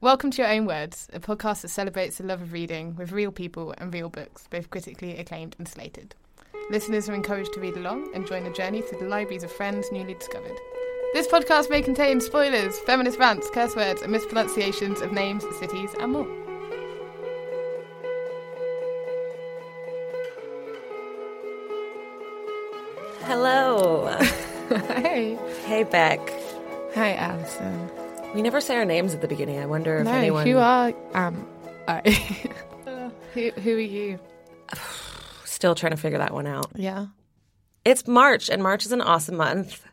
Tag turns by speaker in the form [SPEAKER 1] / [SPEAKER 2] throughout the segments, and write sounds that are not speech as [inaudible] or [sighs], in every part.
[SPEAKER 1] Welcome to Your Own Words, a podcast that celebrates the love of reading with real people and real books, both critically acclaimed and slated. Listeners are encouraged to read along and join the journey through the libraries of friends newly discovered. This podcast may contain spoilers, feminist rants, curse words, and mispronunciations of names, cities, and more.
[SPEAKER 2] Hello. [laughs]
[SPEAKER 1] hey.
[SPEAKER 2] hey, Beck.
[SPEAKER 1] Hi, Alison.
[SPEAKER 2] We never say our names at the beginning. I wonder if
[SPEAKER 1] no,
[SPEAKER 2] anyone.
[SPEAKER 1] who are um, I? [laughs] [laughs] who, who are you? [sighs]
[SPEAKER 2] Still trying to figure that one out.
[SPEAKER 1] Yeah.
[SPEAKER 2] It's March, and March is an awesome month.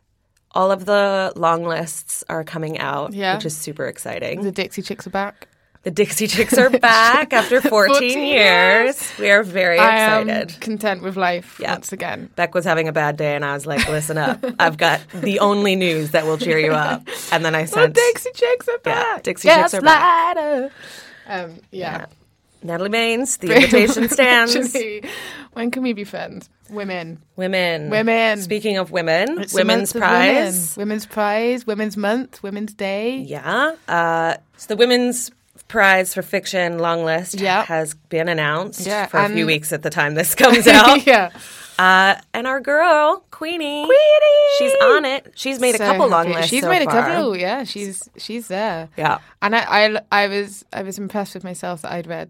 [SPEAKER 2] All of the long lists are coming out,
[SPEAKER 1] Yeah.
[SPEAKER 2] which is super exciting.
[SPEAKER 1] The Dixie Chicks are back.
[SPEAKER 2] The Dixie Chicks are back after [laughs] 14,
[SPEAKER 1] 14
[SPEAKER 2] years. We are very
[SPEAKER 1] I am
[SPEAKER 2] excited.
[SPEAKER 1] content with life
[SPEAKER 2] Yeah.
[SPEAKER 1] once again.
[SPEAKER 2] Beck was having a bad day, and I was like, listen up. I've got the only news that will cheer you up. And then I [laughs]
[SPEAKER 1] said,
[SPEAKER 2] The
[SPEAKER 1] Dixie Chicks are
[SPEAKER 2] Yeah,
[SPEAKER 1] back.
[SPEAKER 2] Dixie Chicks are back.
[SPEAKER 1] Um, yeah.
[SPEAKER 2] Natalie Maines, the [laughs] invitation stands.
[SPEAKER 1] When can we be friends? Women.
[SPEAKER 2] Women.
[SPEAKER 1] Women.
[SPEAKER 2] Speaking of women,
[SPEAKER 1] It's
[SPEAKER 2] Women's Prize.
[SPEAKER 1] Women. Women's Prize, Women's Month, Women's Day.
[SPEAKER 2] Yeah. Uh, so the Women's Prize for Fiction long list
[SPEAKER 1] Yeah.
[SPEAKER 2] has been announced
[SPEAKER 1] Yeah,
[SPEAKER 2] for a few weeks at the time this [laughs] comes [laughs] out.
[SPEAKER 1] yeah.
[SPEAKER 2] uh, and our girl, Queenie.
[SPEAKER 1] Queenie!
[SPEAKER 2] She's on it. She's made a
[SPEAKER 1] So
[SPEAKER 2] couple long lists.
[SPEAKER 1] She's
[SPEAKER 2] so
[SPEAKER 1] made a couple. Yeah, she's she's there.
[SPEAKER 2] Yeah.
[SPEAKER 1] And I, I, I was I was impressed with myself that I'd read.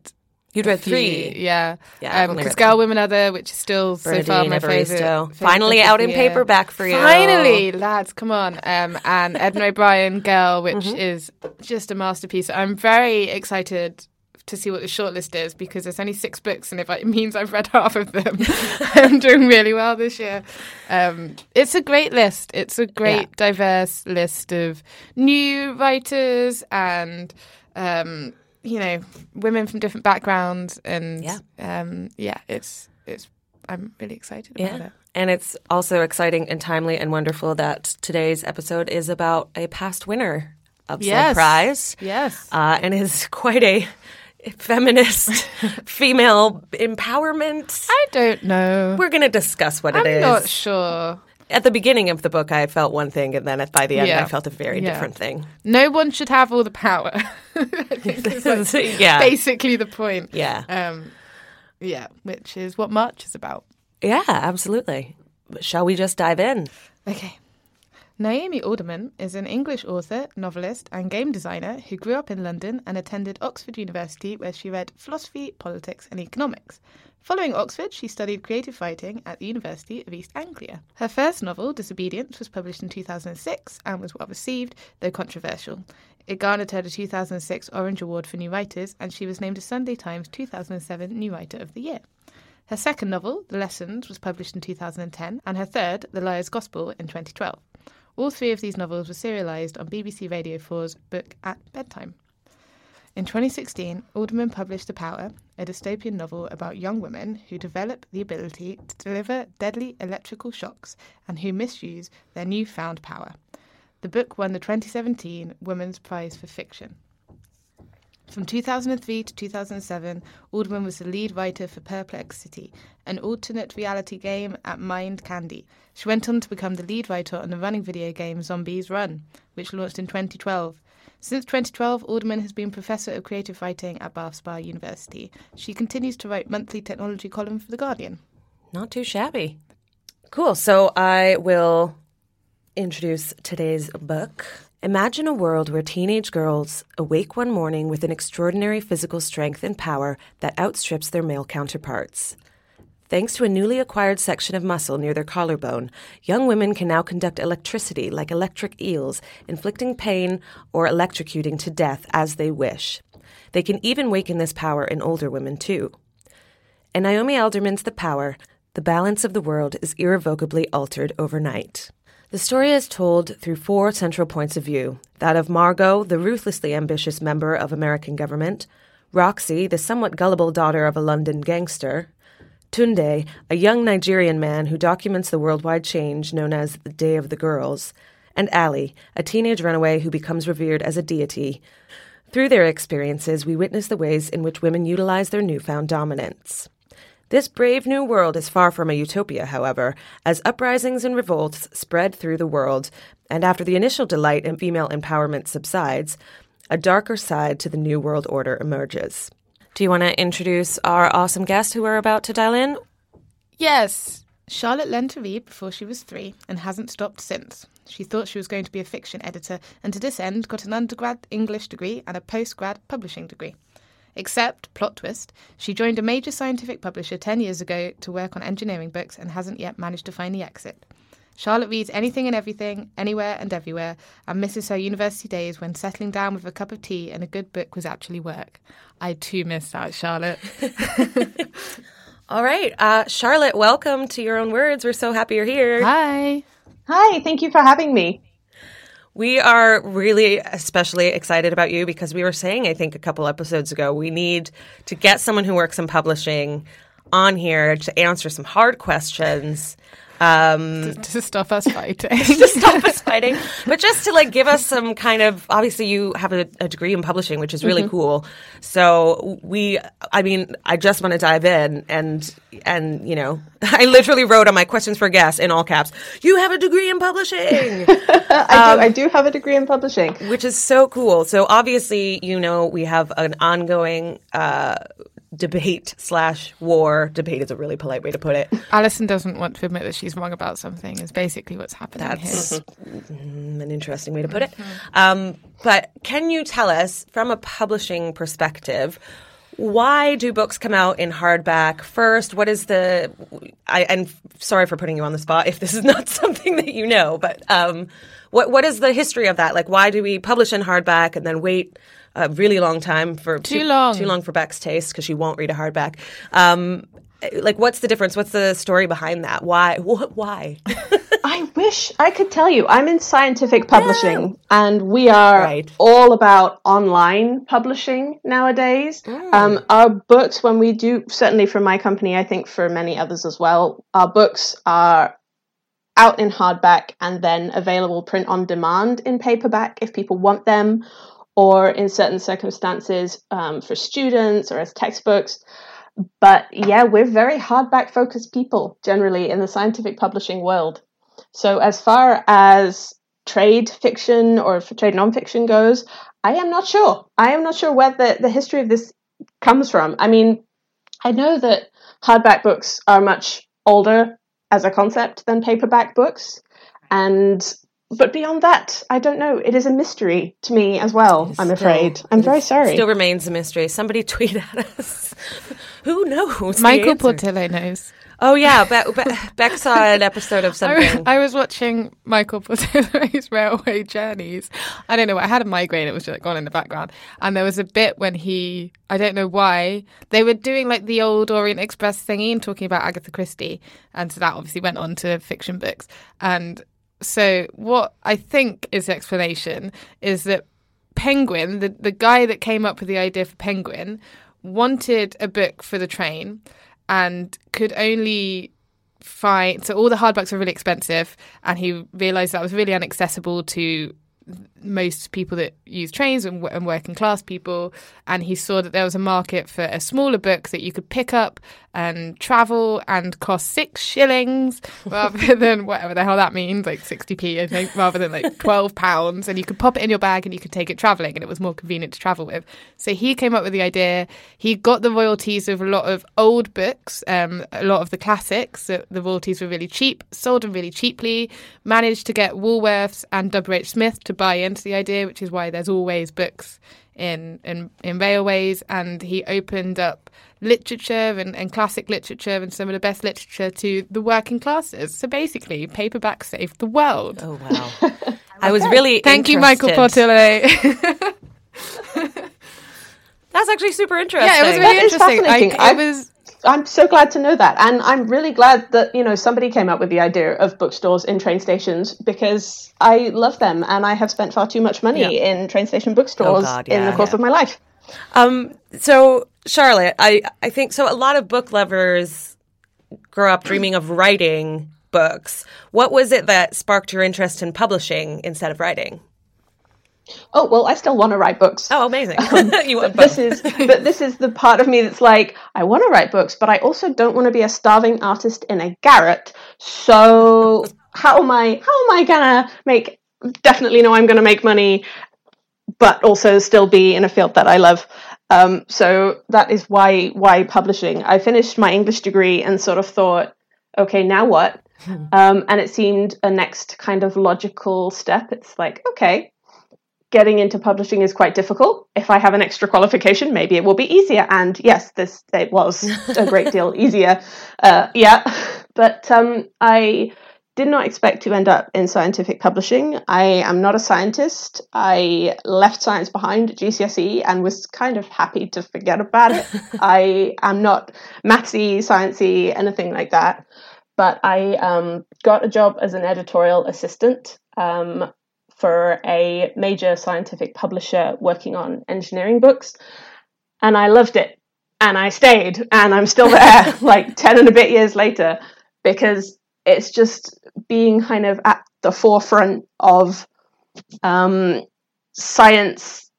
[SPEAKER 2] You'd read three.
[SPEAKER 1] Yeah.
[SPEAKER 2] Yeah,
[SPEAKER 1] Um, because Girl, Woman, Other, which is still so far my favorite.
[SPEAKER 2] Finally out in paperback for you.
[SPEAKER 1] Finally, lads, come on. Um, and Edna O'Brien, Girl, which
[SPEAKER 2] Mm-hmm.
[SPEAKER 1] is just a masterpiece. I'm very excited to see what the shortlist is because there's only six books, and if it [laughs] means I've read half of them, [laughs] I'm doing really well this year. Um, it's a great list. It's a great,
[SPEAKER 2] Yeah.
[SPEAKER 1] diverse list of new writers and. Um, you know, women from different backgrounds, and
[SPEAKER 2] Yeah.
[SPEAKER 1] um, yeah, it's it's. I'm really excited about
[SPEAKER 2] Yeah.
[SPEAKER 1] it.
[SPEAKER 2] And it's also exciting and timely and wonderful that today's episode is about a past winner of said
[SPEAKER 1] Yes.
[SPEAKER 2] prize.
[SPEAKER 1] Yes.
[SPEAKER 2] uh, and is quite a feminist [laughs] female empowerment.
[SPEAKER 1] I don't know.
[SPEAKER 2] We're going to discuss what
[SPEAKER 1] I'm
[SPEAKER 2] it is.
[SPEAKER 1] not sure.
[SPEAKER 2] At the beginning of the book, I felt one thing, and then by the end,
[SPEAKER 1] Yeah.
[SPEAKER 2] I felt a very
[SPEAKER 1] Yeah.
[SPEAKER 2] different thing.
[SPEAKER 1] No one should have all the power. [laughs] Like [laughs]
[SPEAKER 2] yeah,
[SPEAKER 1] basically the point.
[SPEAKER 2] yeah,
[SPEAKER 1] Um, yeah, which is what March is about.
[SPEAKER 2] yeah, absolutely. But shall we just dive in?
[SPEAKER 1] Okay. Naomi Alderman is an English author, novelist, and game designer who grew up in London and attended Oxford University, where she read philosophy, politics, and economics. Following Oxford, she studied creative writing at the University of East Anglia. Her first novel, Disobedience, was published in 2006 and was well received, though controversial. It garnered her the 2006 Orange Award for New Writers, and she was named a Sunday Times 2007 New Writer of the Year. Her second novel, The Lessons, was published in 2010, and her third, The Liar's Gospel, in 2012. All three of these novels were serialised on BBC Radio 4's Book at Bedtime. In 2016, Alderman published The Power, a dystopian novel about young women who develop the ability to deliver deadly electrical shocks and who misuse their newfound power. The book won the 2017 Women's Prize for Fiction. From 2003 to 2007, Alderman was the lead writer for Perplex City, an alternate reality game at Mind Candy. She went on to become the lead writer on the running video game Zombies Run, which launched in 2012. Since 2012, Alderman has been Professor of Creative Writing at Bath Spa University. She continues to write monthly technology column for The Guardian.
[SPEAKER 2] Not too shabby. Cool. So I will introduce today's book. Imagine a world where teenage girls awake one morning with an extraordinary physical strength and power that outstrips their male counterparts. Thanks to a newly acquired section of muscle near their collarbone, young women can now conduct electricity like electric eels, inflicting pain or electrocuting to death as they wish. They can even waken this power in older women, too. In Naomi Alderman's The Power, the balance of the world is irrevocably altered overnight. The story is told through four central points of view that of Margot, the ruthlessly ambitious member of American government, Roxy, the somewhat gullible daughter of a London gangster, Tunde, a young Nigerian man who documents the worldwide change known as the Day of the Girls, and Ali, a teenage runaway who becomes revered as a deity. Through their experiences, we witness the ways in which women utilize their newfound dominance. This brave new world is far from a utopia, however, as uprisings and revolts spread through the world, and after the initial delight in female empowerment subsides, a darker side to the New World Order emerges. Do you want to introduce our awesome guest who we're about to dial in?
[SPEAKER 1] Yes. Charlotte learned to read before she was three and hasn't stopped since. She thought she was going to be a fiction editor and to this end got an undergrad English degree and a postgrad publishing degree. Except, plot twist, she joined a major scientific publisher 10 years ago to work on engineering books and hasn't yet managed to find the exit. Charlotte reads anything and everything, anywhere and everywhere, and misses her university days when settling down with a cup of tea and a good book was actually work. I too miss that, Charlotte. [laughs]
[SPEAKER 2] All right. Uh, Charlotte, welcome to Your Own Words. We're so happy you're here.
[SPEAKER 1] Hi.
[SPEAKER 3] Hi, thank you for having me.
[SPEAKER 2] We are really especially excited about you because we were saying, I think, a couple episodes ago, we need to get someone who works in publishing on here to answer some hard questions
[SPEAKER 1] um, to, to, stop us fighting. [laughs]
[SPEAKER 2] to stop us [laughs] fighting, but just to like give us some kind of. Obviously, you have a, a degree in publishing, which is really mm-hmm. cool. So we, I mean, I just want to dive in and and you know, [laughs] I literally wrote on my questions for guests in all caps. You have a degree in publishing.
[SPEAKER 3] I um, do. I do have a degree in publishing,
[SPEAKER 2] which is so cool. So obviously, you know, we have an ongoing. Uh, debate slash war. Debate is a really polite way to put it.
[SPEAKER 1] Alison doesn't want to admit that she's wrong about something. Is basically what's happening
[SPEAKER 2] That's here. an interesting way to put it. Um, but can you tell us, from a publishing perspective, why do books come out in hardback first? What is the? I and sorry for putting you on the spot if this is not [laughs] something that you know, but um, what what is the history of that? Like, why do we publish in hardback and then wait a really long time for
[SPEAKER 1] too, too long
[SPEAKER 2] too long for Beck's taste because she won't read a hardback. Um, like, what's the difference? What's the story behind that? Why? What? Why? [laughs]
[SPEAKER 3] I wish I could tell you. I'm in scientific publishing, yeah. and we are right. all about online publishing nowadays. Mm. Um, our books, when we do, certainly for my company, I think for many others as well, our books are out in hardback and then available print on demand in paperback if people want them or in certain circumstances um, for students or as textbooks. But yeah, we're very hardback focused people generally in the scientific publishing world. So as far as trade fiction or trade nonfiction goes, I am not sure. I am not sure where the, the history of this comes from. I mean, I know that hardback books are much older as a concept than paperback books. And but beyond that, I don't know. It is a mystery to me as well. I'm afraid. I'm very sorry.
[SPEAKER 2] Still remains a mystery. Somebody [laughs] tweet at us. Who knows?
[SPEAKER 1] Michael Portillo knows.
[SPEAKER 2] Oh yeah, Be- Be- Beck saw an episode of [laughs] something.
[SPEAKER 1] I, I was watching Michael Portillo's [laughs] Railway Journeys. I don't know. I had a migraine. It was just like on in the background, and there was a bit when he. I don't know why they were doing like the old Orient Express thingy and talking about Agatha Christie, and so that obviously went on to fiction books. And so what I think is the explanation is that Penguin, the, the guy that came up with the idea for Penguin, wanted a book for the train and could only find so all the hardbacks were really expensive and he realized that was really inaccessible to most people that use trains and, and, working class people. And he saw that there was a market for a smaller book that you could pick up and travel and cost six shillings [laughs] rather than whatever the hell that means, like 60p, I think, rather than like 12 pounds. And you could pop it in your bag and you could take it traveling, and it was more convenient to travel with. So he came up with the idea. He got the royalties of a lot of old books, um, a lot of the classics. The, the royalties were really cheap, sold them really cheaply, managed to get Woolworths and W.H. Smith to buy into the idea, which is why there's always books in in, in railways. And he opened up literature and, and classic literature and some of the best literature to the working classes. So basically, paperback saved the world.
[SPEAKER 2] Oh wow! [laughs] I was really
[SPEAKER 1] thank you, Michael Portillo. [laughs]
[SPEAKER 2] That's actually super interesting.
[SPEAKER 1] Yeah, it was really interesting. I, I was
[SPEAKER 3] I'm so glad to know that, and I'm really glad that you know somebody came up with the idea of bookstores in train stations because I love them, and I have spent far too much money yeah. in train station bookstores oh God, yeah, in the course yeah. of my life.
[SPEAKER 2] Um, so Charlotte, I I think so. A lot of book lovers grow up dreaming of writing books. What was it that sparked your interest in publishing instead of writing?
[SPEAKER 3] Oh well, I still want to write books.
[SPEAKER 2] Oh, amazing! Um, [laughs]
[SPEAKER 3] this is, [laughs] but this is the part of me that's like, I want to write books, but I also don't want to be a starving artist in a garret. So [laughs] how am I? How am I gonna make? Definitely know I'm gonna make money but also still be in a field that I love. Um, so that is why why publishing. I finished my English degree and sort of thought, okay, now what? Um, and it seemed a next kind of logical step. It's like, okay, getting into publishing is quite difficult. If I have an extra qualification, maybe it will be easier. And yes, this it was a great deal [laughs] easier. Uh, yeah, but um, I did not expect to end up in scientific publishing. I am not a scientist. I left science behind at GCSE and was kind of happy to forget about it. [laughs] I am not mathsy, sciencey, anything like that. But I um, got a job as an editorial assistant um, for a major scientific publisher working on engineering books. And I loved it. And I stayed. And I'm still [laughs] there like 10 and a bit years later because it's just being kind of at the forefront of um, science,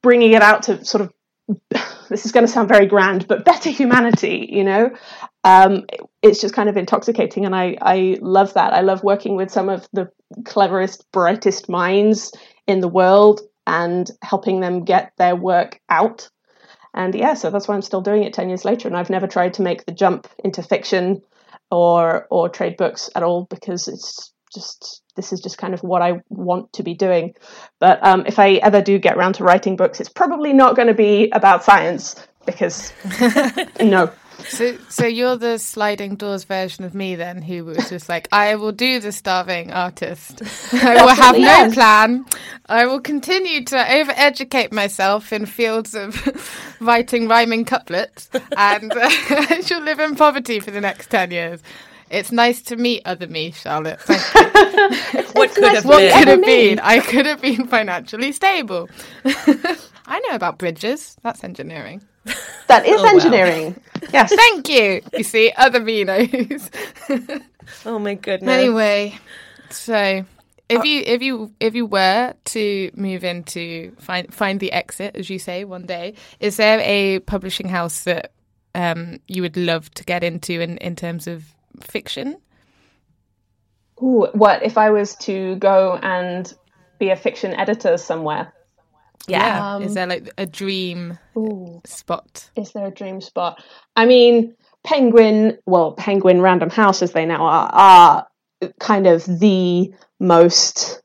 [SPEAKER 3] bringing it out to sort of [sighs] this is going to sound very grand, but better humanity, you know, um, it's just kind of intoxicating, and I I love that. I love working with some of the cleverest, brightest minds in the world and helping them get their work out. And yeah, so that's why I'm still doing it ten years later, and I've never tried to make the jump into fiction or or trade books at all because it's just this is just kind of what I want to be doing. But um, if I ever do get around to writing books, it's probably not going to be about science because [laughs] no.
[SPEAKER 1] So, so you're the sliding doors version of me then, who was just like, I will do the starving artist. [laughs] I will have no plan. I will continue to overeducate myself in fields of [laughs] writing rhyming couplets, and uh, [laughs] I shall live in poverty for the next ten years. It's nice to meet other me, Charlotte.
[SPEAKER 2] what could
[SPEAKER 1] nice
[SPEAKER 2] have
[SPEAKER 1] what
[SPEAKER 2] been?
[SPEAKER 1] could have been? I could have been financially stable. I know about bridges. That's engineering.
[SPEAKER 3] That is oh, engineering. Wow. Yes.
[SPEAKER 1] Thank you. You see, other me knows. [laughs]
[SPEAKER 2] oh my goodness.
[SPEAKER 1] Anyway, so if you if you if you were to move into find find the exit, as you say, one day, is there a publishing house that um, you would love to get into in, in terms of fiction?
[SPEAKER 3] Ooh, what if I was to go and be a fiction editor somewhere?
[SPEAKER 1] Yeah. Um, is there like a dream ooh, spot?
[SPEAKER 3] Is there a dream spot? I mean, Penguin, well, Penguin Random House, as they now are, are kind of the most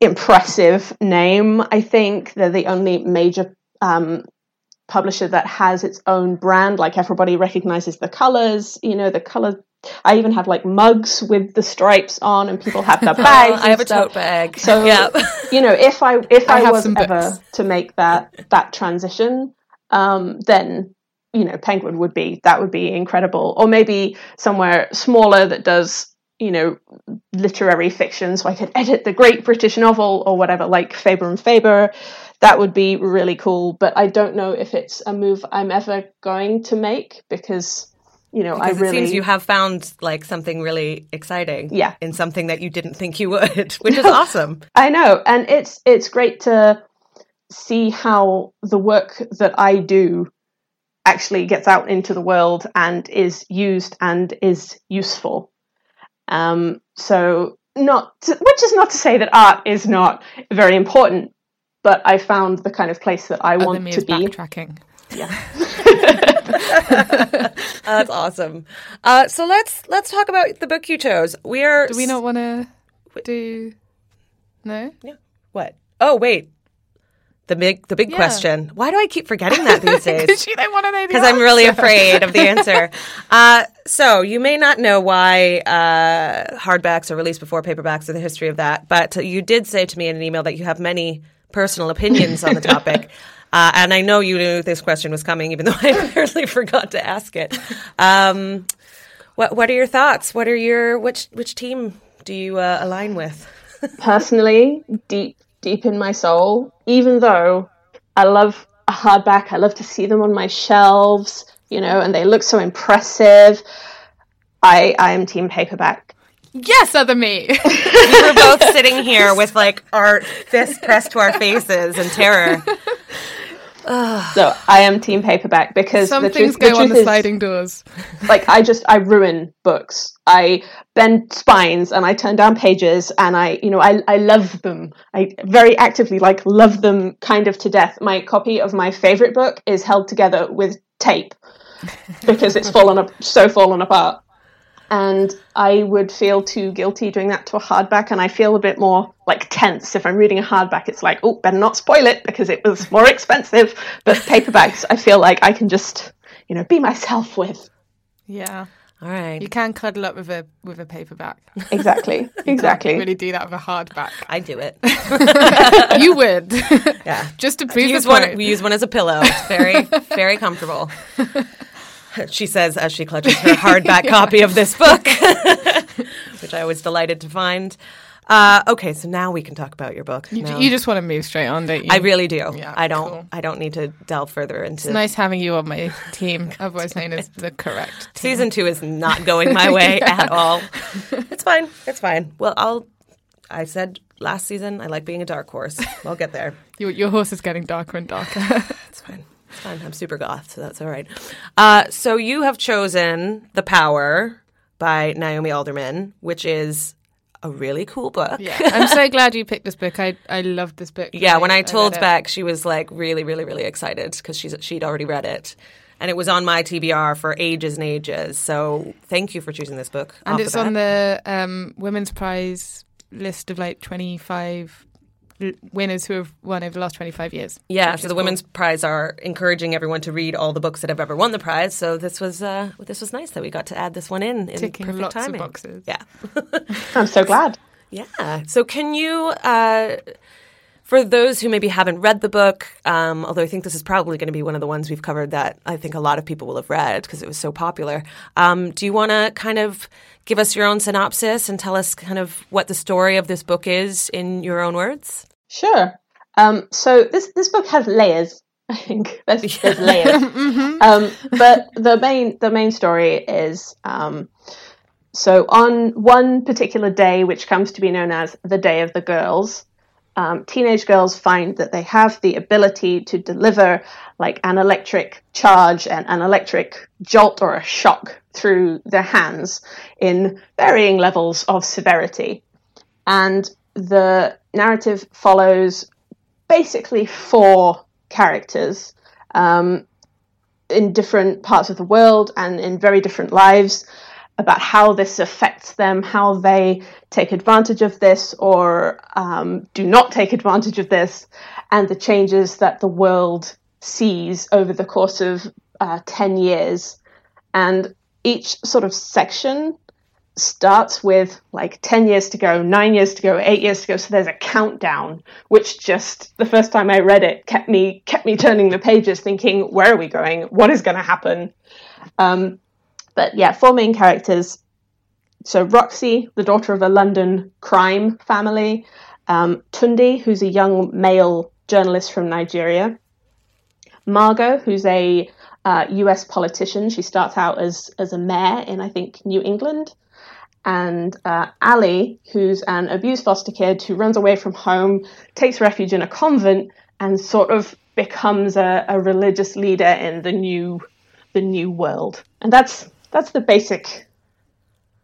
[SPEAKER 3] impressive name. I think they're the only major um, publisher that has its own brand. Like everybody recognizes the colors, you know, the color I even have like mugs with the stripes on, and people have their [laughs] bags.
[SPEAKER 2] I have
[SPEAKER 3] a
[SPEAKER 2] tote bag.
[SPEAKER 3] So [laughs] yeah. you know, if I if [laughs] I, I was ever to make that that transition, um, then you know, Penguin would be that would be incredible, or maybe somewhere smaller that does you know literary fiction, so I could edit the Great British Novel or whatever, like Faber and Faber. That would be really cool, but I don't know if it's a move I'm ever going to make because you know,
[SPEAKER 2] because
[SPEAKER 3] I really.
[SPEAKER 2] It seems you have found like something really exciting.
[SPEAKER 3] Yeah.
[SPEAKER 2] In something that you didn't think you would, [laughs] which is awesome.
[SPEAKER 3] I know. And it's it's great to see how the work that I do actually gets out into the world and is used and is useful. Um, so not to, which is not to say that art is not very important, but I found the kind of place that I
[SPEAKER 1] Other
[SPEAKER 3] want to be.
[SPEAKER 1] Backtracking.
[SPEAKER 3] Yeah. [laughs] [laughs] [laughs]
[SPEAKER 2] That's awesome. Uh, so let's let's talk about the book you chose. We are.
[SPEAKER 1] Do we not want to do? No.
[SPEAKER 2] Yeah. What? Oh wait. The big the big yeah. question. Why do I keep forgetting that these [laughs] days?
[SPEAKER 1] Because you don't want to know
[SPEAKER 2] Because I'm really afraid of the [laughs] answer. uh, so you may not know why uh, hardbacks are released before paperbacks or the history of that, but you did say to me in an email that you have many personal opinions on the topic. Uh, and I know you knew this question was coming, even [laughs] though I barely forgot to ask it. Um, what What are your thoughts? What are your which which team do you uh, align with? [laughs]
[SPEAKER 3] Personally, deep deep in my soul, even though I love a hardback, I love to see them on my shelves, you know, and they look so impressive. I I am team paperback.
[SPEAKER 1] Yes, other me. [laughs]
[SPEAKER 2] we were both sitting here with like our fists pressed to our faces in terror.
[SPEAKER 3] So I am team paperback because
[SPEAKER 1] some
[SPEAKER 3] the
[SPEAKER 1] things
[SPEAKER 3] truth,
[SPEAKER 1] go
[SPEAKER 3] the
[SPEAKER 1] on the
[SPEAKER 3] is,
[SPEAKER 1] sliding doors. [laughs]
[SPEAKER 3] like I just I ruin books. I bend spines and I turn down pages and I you know I I love them. I very actively like love them kind of to death. My copy of my favorite book is held together with tape [laughs] because it's fallen up so fallen apart. And I would feel too guilty doing that to a hardback, and I feel a bit more like tense if I'm reading a hardback. It's like, oh, better not spoil it because it was more expensive. But paperbacks, I feel like I can just, you know, be myself with.
[SPEAKER 1] Yeah.
[SPEAKER 2] All right.
[SPEAKER 1] You can cuddle up with a with a paperback.
[SPEAKER 3] Exactly. [laughs] Exactly.
[SPEAKER 1] Can't really do that with a hardback.
[SPEAKER 2] I do it. [laughs]
[SPEAKER 1] you would.
[SPEAKER 2] Yeah.
[SPEAKER 1] Just to
[SPEAKER 2] We
[SPEAKER 1] prove
[SPEAKER 2] use one. We use one as a pillow. It's very, very comfortable. [laughs] [laughs] She says as she clutches her hardback [laughs] copy of this [laughs] book, which I was delighted to find. Uh, okay, so now we can talk about your book.
[SPEAKER 1] You,
[SPEAKER 2] Now-
[SPEAKER 1] you just want to move straight on, don't you?
[SPEAKER 2] I really do.
[SPEAKER 1] Yeah,
[SPEAKER 2] I don't.
[SPEAKER 1] cool.
[SPEAKER 2] I don't need to delve further into. It.
[SPEAKER 1] It's nice having you on my team, otherwise known as the correct team.
[SPEAKER 2] Season two is not going my way at all. It's fine. It's fine. Well, I'll. I said last season I like being a dark horse. I'll get there.
[SPEAKER 1] Your, your horse is getting darker and darker.
[SPEAKER 2] It's fine. Fine. I'm super goth, so that's all right. Uh, so you have chosen The Power by Naomi Alderman, which is a really cool book.
[SPEAKER 1] yeah, I'm so glad you picked this book. I I loved this book.
[SPEAKER 2] Yeah, when I told
[SPEAKER 1] it.
[SPEAKER 2] Beck, she was like really, really, really excited because she's she'd already read it, and it was on my TBR for ages and ages. So thank you for choosing this book.
[SPEAKER 1] and it's on the um, women's prize list of like 25 l- winners who have won over the last 25 years.
[SPEAKER 2] yeah. So the
[SPEAKER 1] cool.
[SPEAKER 2] women's prize are encouraging everyone to read all the books that have ever won the prize. So this was uh, this was nice that we got to add this one in in
[SPEAKER 1] ticking
[SPEAKER 2] perfect
[SPEAKER 1] lots
[SPEAKER 2] timing.
[SPEAKER 1] of boxes.
[SPEAKER 2] Yeah. [laughs] [laughs]
[SPEAKER 3] I'm so glad.
[SPEAKER 2] Yeah. So, can you, uh, for those who maybe haven't read the book, um, although I think this is probably going to be one of the ones we've covered that I think a lot of people will have read because it was so popular, um, do you want to kind of give us your own synopsis and tell us kind of what the story of this book is in your own words?
[SPEAKER 3] Sure. Um, so this this book has layers. [laughs] I think there's, [laughs] there's layers. um, but the main the main story is um, so on one particular day, which comes to be known as the Day of the Girls, um, teenage girls find that they have the ability to deliver like an electric charge and an electric jolt or a shock through their hands in varying levels of severity. And the narrative follows basically four characters um, in different parts of the world and in very different lives about how this affects them, how they take advantage of this or um, do not take advantage of this, and the changes that the world sees over the course of uh, 10 years. And each sort of section starts with like 10 years to go, nine years to go, eight years to go. So there's a countdown, which just the first time I read it kept me kept me turning the pages thinking, where are we going? What is going to happen? Um, but yeah, four main characters. So Roxy, the daughter of a London crime family, um, Tunde, who's a young male journalist from Nigeria, Margot, who's a uh, U.S. politician. She starts out as as a mayor in I think New England, and uh, Ali, who's an abused foster kid who runs away from home, takes refuge in a convent, and sort of becomes a, a religious leader in the new the new world. And that's that's the basic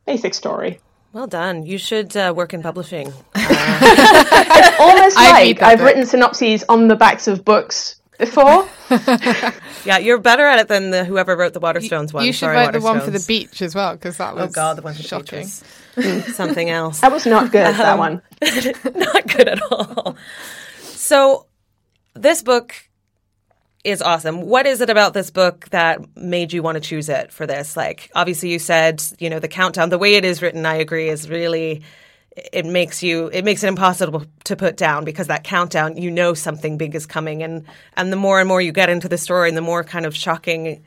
[SPEAKER 3] basic story.
[SPEAKER 2] Well done. You should uh, work in publishing. [laughs]
[SPEAKER 3] Almost
[SPEAKER 1] I read
[SPEAKER 3] like
[SPEAKER 1] that
[SPEAKER 3] I've
[SPEAKER 1] book.
[SPEAKER 3] written synopses on the backs of books before. [laughs]
[SPEAKER 2] Yeah, you're better at it than the whoever wrote the Waterstones one.
[SPEAKER 1] You should
[SPEAKER 2] Sorry,
[SPEAKER 1] write the one for the beach as well because that was
[SPEAKER 2] Oh
[SPEAKER 1] was
[SPEAKER 2] God, the one for the
[SPEAKER 1] shocking.
[SPEAKER 2] beach was [laughs] something else.
[SPEAKER 3] That was not good. that one.
[SPEAKER 2] not good at all. So, this book is awesome. What is it about this book that made you want to choose it for this? Like, obviously, you said, you know, the countdown, the way it is written, I agree, is really. It makes you. It makes it impossible to put down because that countdown, you know, something big is coming, and and the more and more you get into the story, and the more kind of shocking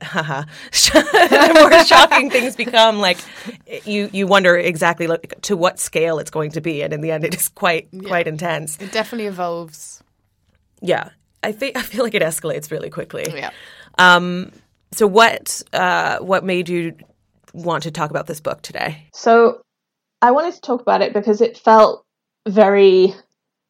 [SPEAKER 2] haha, [laughs] the more shocking things become. Like you, you wonder exactly like, to what scale it's going to be, and in the end, it is quite quite intense.
[SPEAKER 1] It definitely evolves.
[SPEAKER 2] Yeah, I think [laughs] I feel like it escalates really quickly.
[SPEAKER 1] Yeah.
[SPEAKER 2] Um. So what uh what made you want to talk about this book today?
[SPEAKER 3] So I wanted to talk about it because it felt very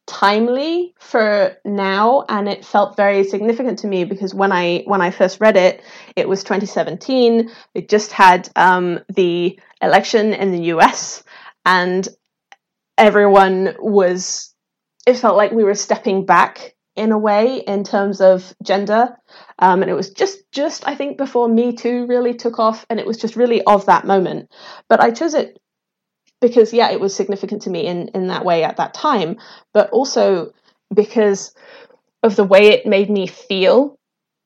[SPEAKER 3] timely for now and it felt very significant to me because when i when i first read it it was 2017 it just had um, the election in the us and everyone was it felt like we were stepping back in a way in terms of gender um, and it was just just i think before me too really took off and it was just really of that moment but i chose it because yeah, it was significant to me in in that way at that time, but also because of the way it made me feel.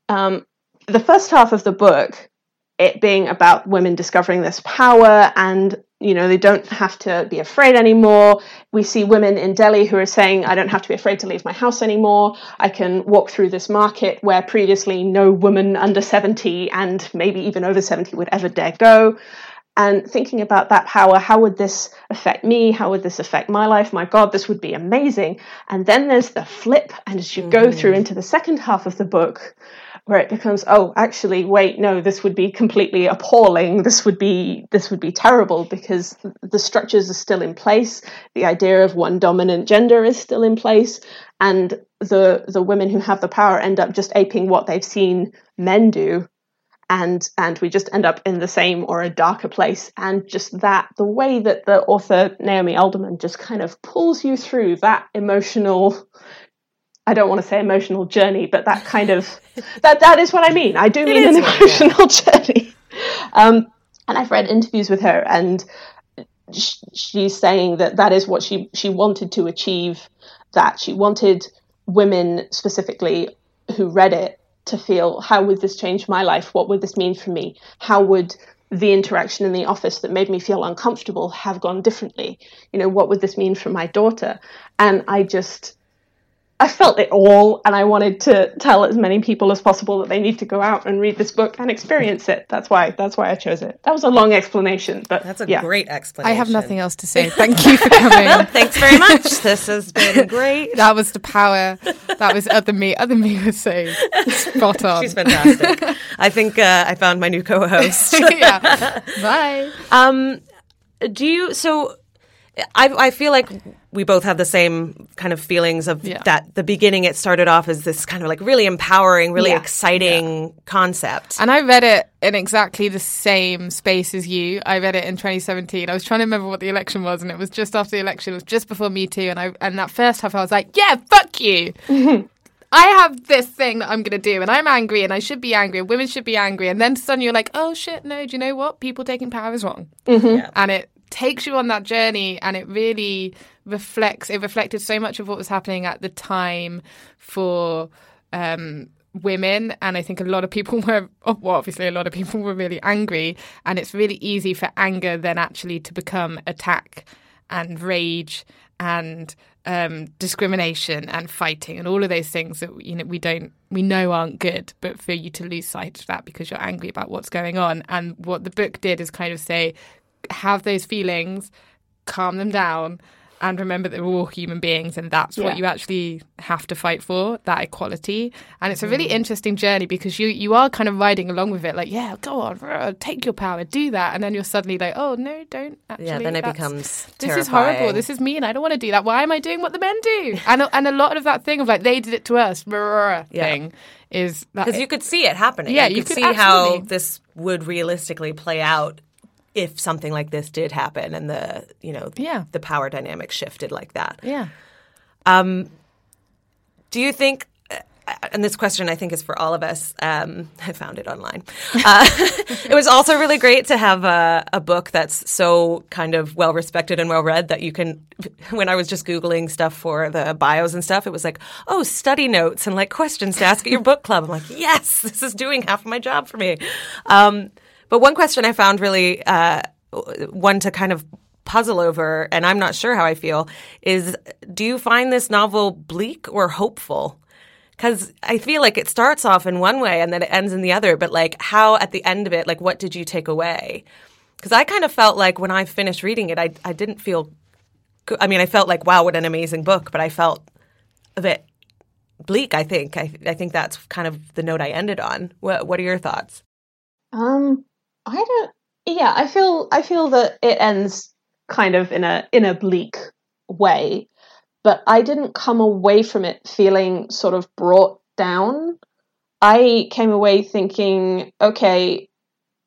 [SPEAKER 3] Um, the first half of the book, it being about women discovering this power and you know they don't have to be afraid anymore. We see women in delhi who are saying i don't have to be afraid to leave my house anymore. I can walk through this market where previously no woman under 70 and maybe even over 70 would ever dare go. And thinking about that power how would this affect me? How would this affect my life? My god this would be amazing. And then there's the flip. And as you mm-hmm. go through into the second half of the book where it becomes oh actually wait no this would be completely appalling. This would be this would be terrible because the structures are still in place. The idea of one dominant gender is still in place. And the the women who have the power end up just aping what they've seen men do. And and we just end up in the same or a darker place. And just that the way that the author Naomi Alderman just kind of pulls you through that emotional I don't want to say emotional journey but that kind of [laughs] that that is what I mean I do mean an emotional [laughs] journey um, and I've read interviews with her and she's saying that that is what she she wanted to achieve that she wanted women specifically who read it to feel how would this change my life? What would this mean for me? How would the interaction in the office that made me feel uncomfortable have gone differently? You know, what would this mean for my daughter? And I just I felt it all, and I wanted to tell as many people as possible that they need to go out and read this book and experience it. That's why. That's why I chose it. That was a long explanation, but
[SPEAKER 2] that's a
[SPEAKER 3] yeah.
[SPEAKER 2] great explanation.
[SPEAKER 1] I have nothing else to say. [laughs] Thank you for coming.
[SPEAKER 2] Thanks very much. This has been [laughs] great.
[SPEAKER 1] that was the power. That was other me. Other me was so spot on.
[SPEAKER 2] She's fantastic. I think uh, I found my new co-host. [laughs]
[SPEAKER 1] yeah. Bye.
[SPEAKER 2] Um, do you so? I, I feel like we both have the same kind of feelings of yeah. that the beginning it started off as this kind of like really empowering really yeah. exciting yeah. concept
[SPEAKER 1] and i read it in exactly the same space as you i read it in 2017 i was trying to remember what the election was and it was just after the election it was just before me too and i and that first half i was like yeah fuck you [laughs] I have this thing that I'm going to do, and I'm angry, and I should be angry, and women should be angry. And then suddenly you're like, oh shit, no, do you know what? People taking power is wrong.
[SPEAKER 3] Mm-hmm.
[SPEAKER 1] And it takes you on that journey and it really reflects it reflected so much of what was happening at the time for um, women. And i think a lot of people [laughs] were well obviously a lot of people were really angry. And it's really easy for anger then actually to become attack and rage and um, discrimination and fighting and all of those things that you know we don't we know aren't good. But for you to lose sight of that because you're angry about what's going on. And what the book did is kind of say have those feelings, calm them down, and remember that we're all human beings and that's yeah. what you actually have to fight for that equality and it's a really mm. interesting journey because you you are kind of riding along with it like yeah go on take your power do that and then you're suddenly like oh no don't actually
[SPEAKER 2] yeah then it becomes
[SPEAKER 1] this is horrible this is mean I don't want to do that why am I doing what the men do [laughs] and and a lot of that thing of like they did it to us yeah. thing is
[SPEAKER 2] because you could see it happening yeah you, you could, could see how this would realistically play out if something like this did happen and the you know
[SPEAKER 1] yeah.
[SPEAKER 2] the power dynamic shifted like that.
[SPEAKER 1] Yeah.
[SPEAKER 2] Um, do you think? Uh, and this question I think is for all of us. Um, [laughs] I found it online. Uh, [laughs] it was also really great to have a, a, book that's so kind of well respected and well read that you can. [laughs] When I was just googling stuff for the bios and stuff, it was like, oh, study notes and like questions to ask at your book club. I'm like, yes, this is doing half of my job for me. Um, but one question I found really uh, one to kind of puzzle over, and I'm not sure how I feel, is do you find this novel bleak or hopeful? Because I feel like it starts off in one way and then it ends in the other, but like how at the end of it, like what did you take away? Because I kind of felt like when I finished reading it, I, I didn't feel. I mean, I felt like, wow, what an amazing book, but I felt a bit bleak, I think. I, I think that's kind of the note I ended on. What, what are your thoughts?
[SPEAKER 3] Um, I don't. Yeah, I feel I feel that it ends kind of in a in a bleak way, but I didn't come away from it feeling sort of brought down. I came away thinking, okay,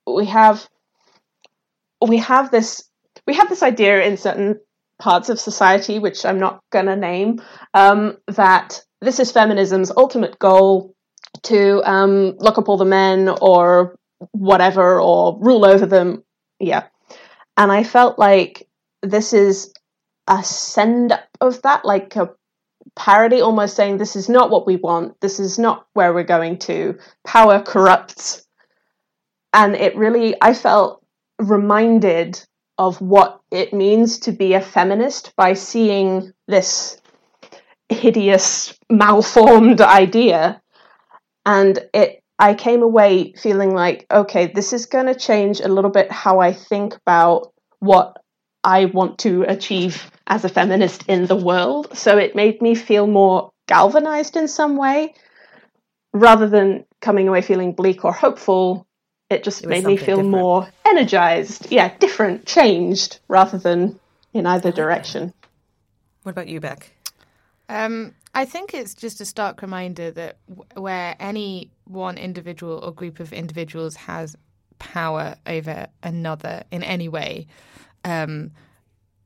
[SPEAKER 3] we have we have this we have this idea in certain parts of society, which I'm not gonna name, um, that this is feminism's ultimate goal to um, look up all the men or whatever or rule over them. Yeah. And I felt like this is a send up of that, like a parody, almost saying, This is not what we want. This is not where we're going to. Power corrupts. And it really, I felt reminded of what it means to be a feminist by seeing this hideous, malformed idea. And it I came away feeling like, okay, this is going to change a little bit how I think about what I want to achieve as a feminist in the world. So it made me feel more galvanized in some way rather than coming away feeling bleak or hopeful. It just it made me feel different. more energized. Yeah, different, changed rather than in either direction.
[SPEAKER 2] What about you, Beck?
[SPEAKER 1] Um, I think it's just a stark reminder that w- where any one individual or group of individuals has power over another in any way, um,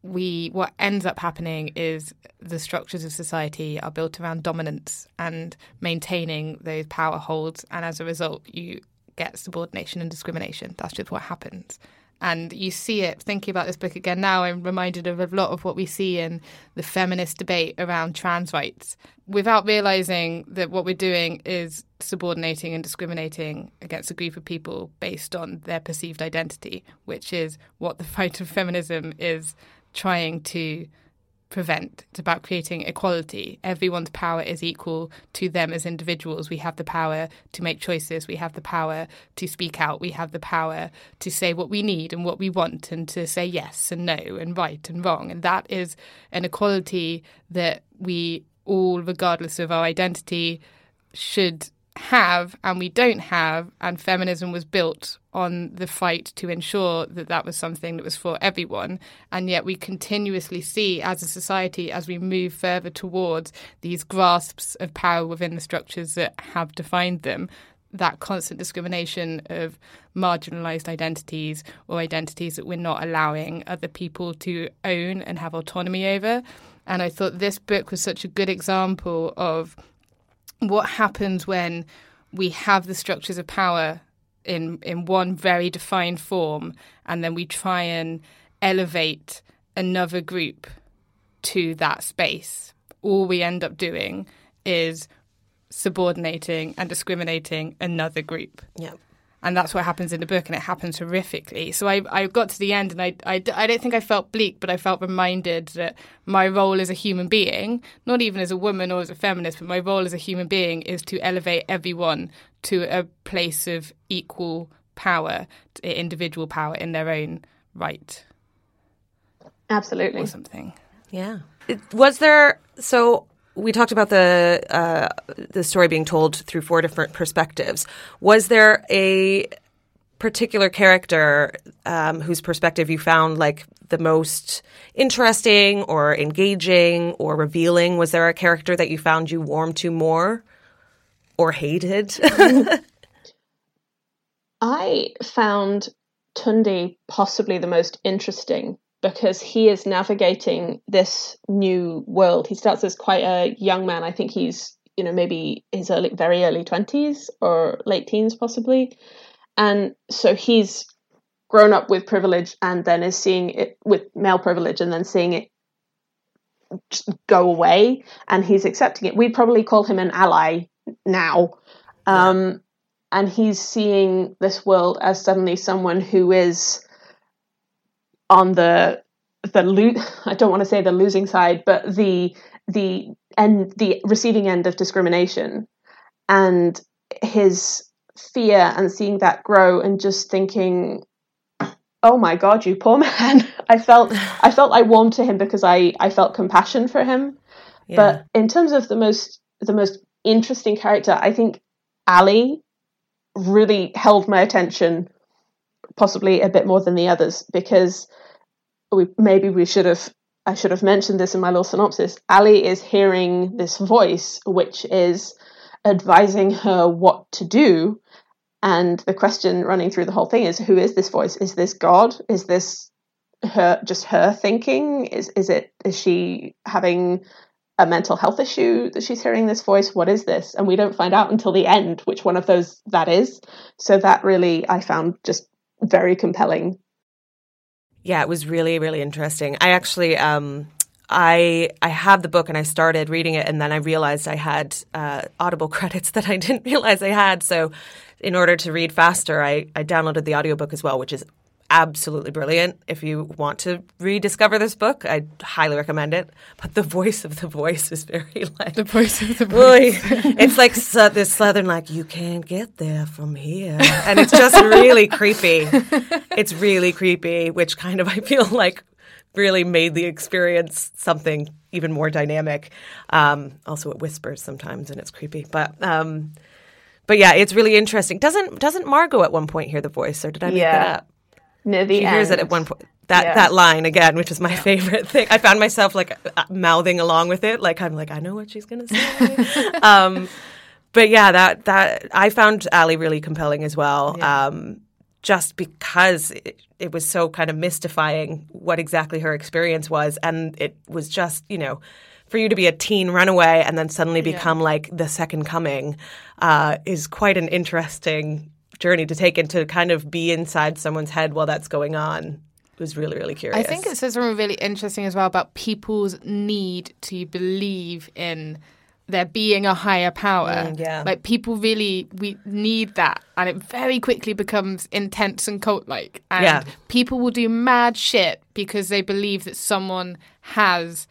[SPEAKER 1] we what ends up happening is the structures of society are built around dominance and maintaining those power holds, and as a result, you get subordination and discrimination. That's just what happens. And you see it, thinking about this book again now, I'm reminded of a lot of what we see in the feminist debate around trans rights without realizing that what we're doing is subordinating and discriminating against a group of people based on their perceived identity, which is what the fight of feminism is trying to prevent. It's about creating equality. Everyone's power is equal to them as individuals. We have the power to make choices. We have the power to speak out. We have the power to say what we need and what we want and to say yes and no and right and wrong. And that is an equality that we all, regardless of our identity, should have and we don't have. And feminism was built on the fight to ensure that that was something that was for everyone. And yet we continuously see as a society, as we move further towards these grasps of power within the structures that have defined them, that constant discrimination of marginalized identities or identities that we're not allowing other people to own and have autonomy over. And I thought this book was such a good example of what happens when we have the structures of power in in one very defined form and then we try and elevate another group to that space. All we end up doing is subordinating and discriminating another group.
[SPEAKER 2] Yeah
[SPEAKER 1] and that's what happens in the book and it happens horrifically. So i, I got to the end and I, I, I don't think i felt bleak but i felt reminded that my role as a human being not even as a woman or as a feminist but my role as a human being is to elevate everyone to a place of equal power individual power in their own right.
[SPEAKER 3] Absolutely.
[SPEAKER 1] Or something.
[SPEAKER 2] Yeah. Was there so we talked about the uh, the story being told through four different perspectives. Was there a particular character um, whose perspective you found like the most interesting or engaging or revealing? Was there a character that you found you warmed to more or hated? [laughs]
[SPEAKER 3] I found Tunde possibly the most interesting because he is navigating this new world. He starts as quite a young man. I think he's, you know, maybe his early, very early 20s or late teens, possibly. And so he's grown up with privilege and then is seeing it with male privilege and then seeing it go away and he's accepting it. We'd probably call him an ally now. Um, and he's seeing this world as suddenly someone who is on the the lo- [laughs] I don't want to say the losing side, but the the end the receiving end of discrimination, and his fear and seeing that grow and just thinking, oh my god, you poor [laughs] man. I felt I felt I warmed to him because I I felt compassion for him. Yeah. But in terms of the most the most interesting character, I think Ali really held my attention possibly a bit more than the others because we maybe we should have I should have mentioned this in my little synopsis. Ali is hearing this voice, which is advising her what to do. And the question running through the whole thing is who is this voice? Is this God? Is this her just her thinking? Is is it is she having a mental health issue that she's hearing this voice? What is this? And we don't find out until the end which one of those that is. So that really I found just very compelling.
[SPEAKER 2] Yeah, it was really, really interesting. I actually um I I have the book and I started reading it and then I realized I had uh, Audible [laughs] credits that I didn't realize I had. So in order to read faster, I, I downloaded the audiobook as well, which is absolutely brilliant. If you want to rediscover this book, I highly recommend it. But the voice of the voice is very [laughs] like
[SPEAKER 1] the voice of the voice. [laughs]
[SPEAKER 2] it's like so, this southern like you can't get there from here, and it's just really creepy. [laughs] It's really creepy, which kind of I feel like really made the experience something even more dynamic. Um, also, it whispers sometimes, and it's creepy, but. Um, but yeah, it's really interesting. Doesn't doesn't Margot at one point hear the voice, or did I make yeah. that up?
[SPEAKER 3] Near the
[SPEAKER 2] she
[SPEAKER 3] end.
[SPEAKER 2] hears it at one point. That yeah. that line again, which is my [laughs] favorite thing. I found myself like uh, mouthing along with it, like I'm like I know what she's gonna say. [laughs] um, but yeah, that that I found Allie really compelling as well. Yeah. Um, just because it, it, was so kind of mystifying what exactly her experience was, and it was just you know for you to be a teen runaway and then suddenly become yeah. like the second coming uh, is quite an interesting journey to take and to kind of be inside someone's head while that's going on was really really curious.
[SPEAKER 1] I think it says something really interesting as well about people's need to believe in there being a higher power.
[SPEAKER 2] Mm, yeah.
[SPEAKER 1] Like people really we need that and it very quickly becomes intense and cult like. And
[SPEAKER 2] yeah.
[SPEAKER 1] people will do mad shit because they believe that someone has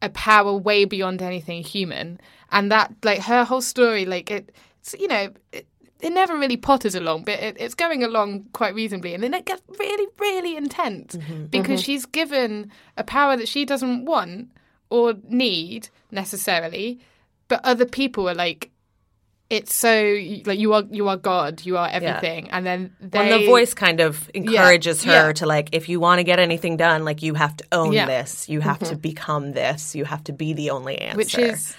[SPEAKER 1] a power way beyond anything human. And that like her whole story, like it you know, it, it never really potters along, but it, it's going along quite reasonably. And then it gets really, really intense mm-hmm. because mm-hmm. she's given a power that she doesn't want or need necessarily, but other people are like, it's so like you are you are God, you are everything, yeah. and then they,
[SPEAKER 2] when the voice kind of encourages yeah, her yeah. to like, if you want to get anything done, like you have to own this, you have mm-hmm. to become this, you have to be the only answer,
[SPEAKER 1] which is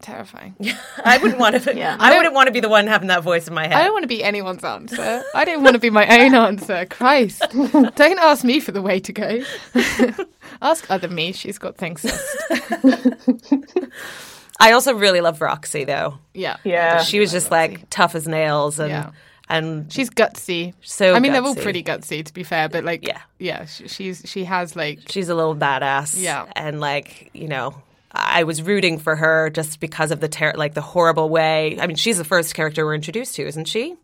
[SPEAKER 1] terrifying. [laughs]
[SPEAKER 2] I wouldn't want to. yeah. I, I wouldn't want to be the one having that voice in my head.
[SPEAKER 1] I don't want to be anyone's answer. I don't want to be my own answer. Christ, [laughs] don't ask me for the way to go. [laughs] ask other me. She's got things.
[SPEAKER 2] I also really love Roxy though.
[SPEAKER 1] Yeah,
[SPEAKER 3] yeah.
[SPEAKER 2] She was just Roxy. like tough as nails and. Yeah. And
[SPEAKER 1] she's gutsy.
[SPEAKER 2] So
[SPEAKER 1] I mean,
[SPEAKER 2] gutsy.
[SPEAKER 1] they're all pretty gutsy, to be fair. But like,
[SPEAKER 2] yeah,
[SPEAKER 1] yeah, she's she has like
[SPEAKER 2] she's a little badass.
[SPEAKER 1] Yeah,
[SPEAKER 2] and like you know, I was rooting for her just because of the ter- like the horrible way. I mean, she's the first character we're introduced to, isn't she?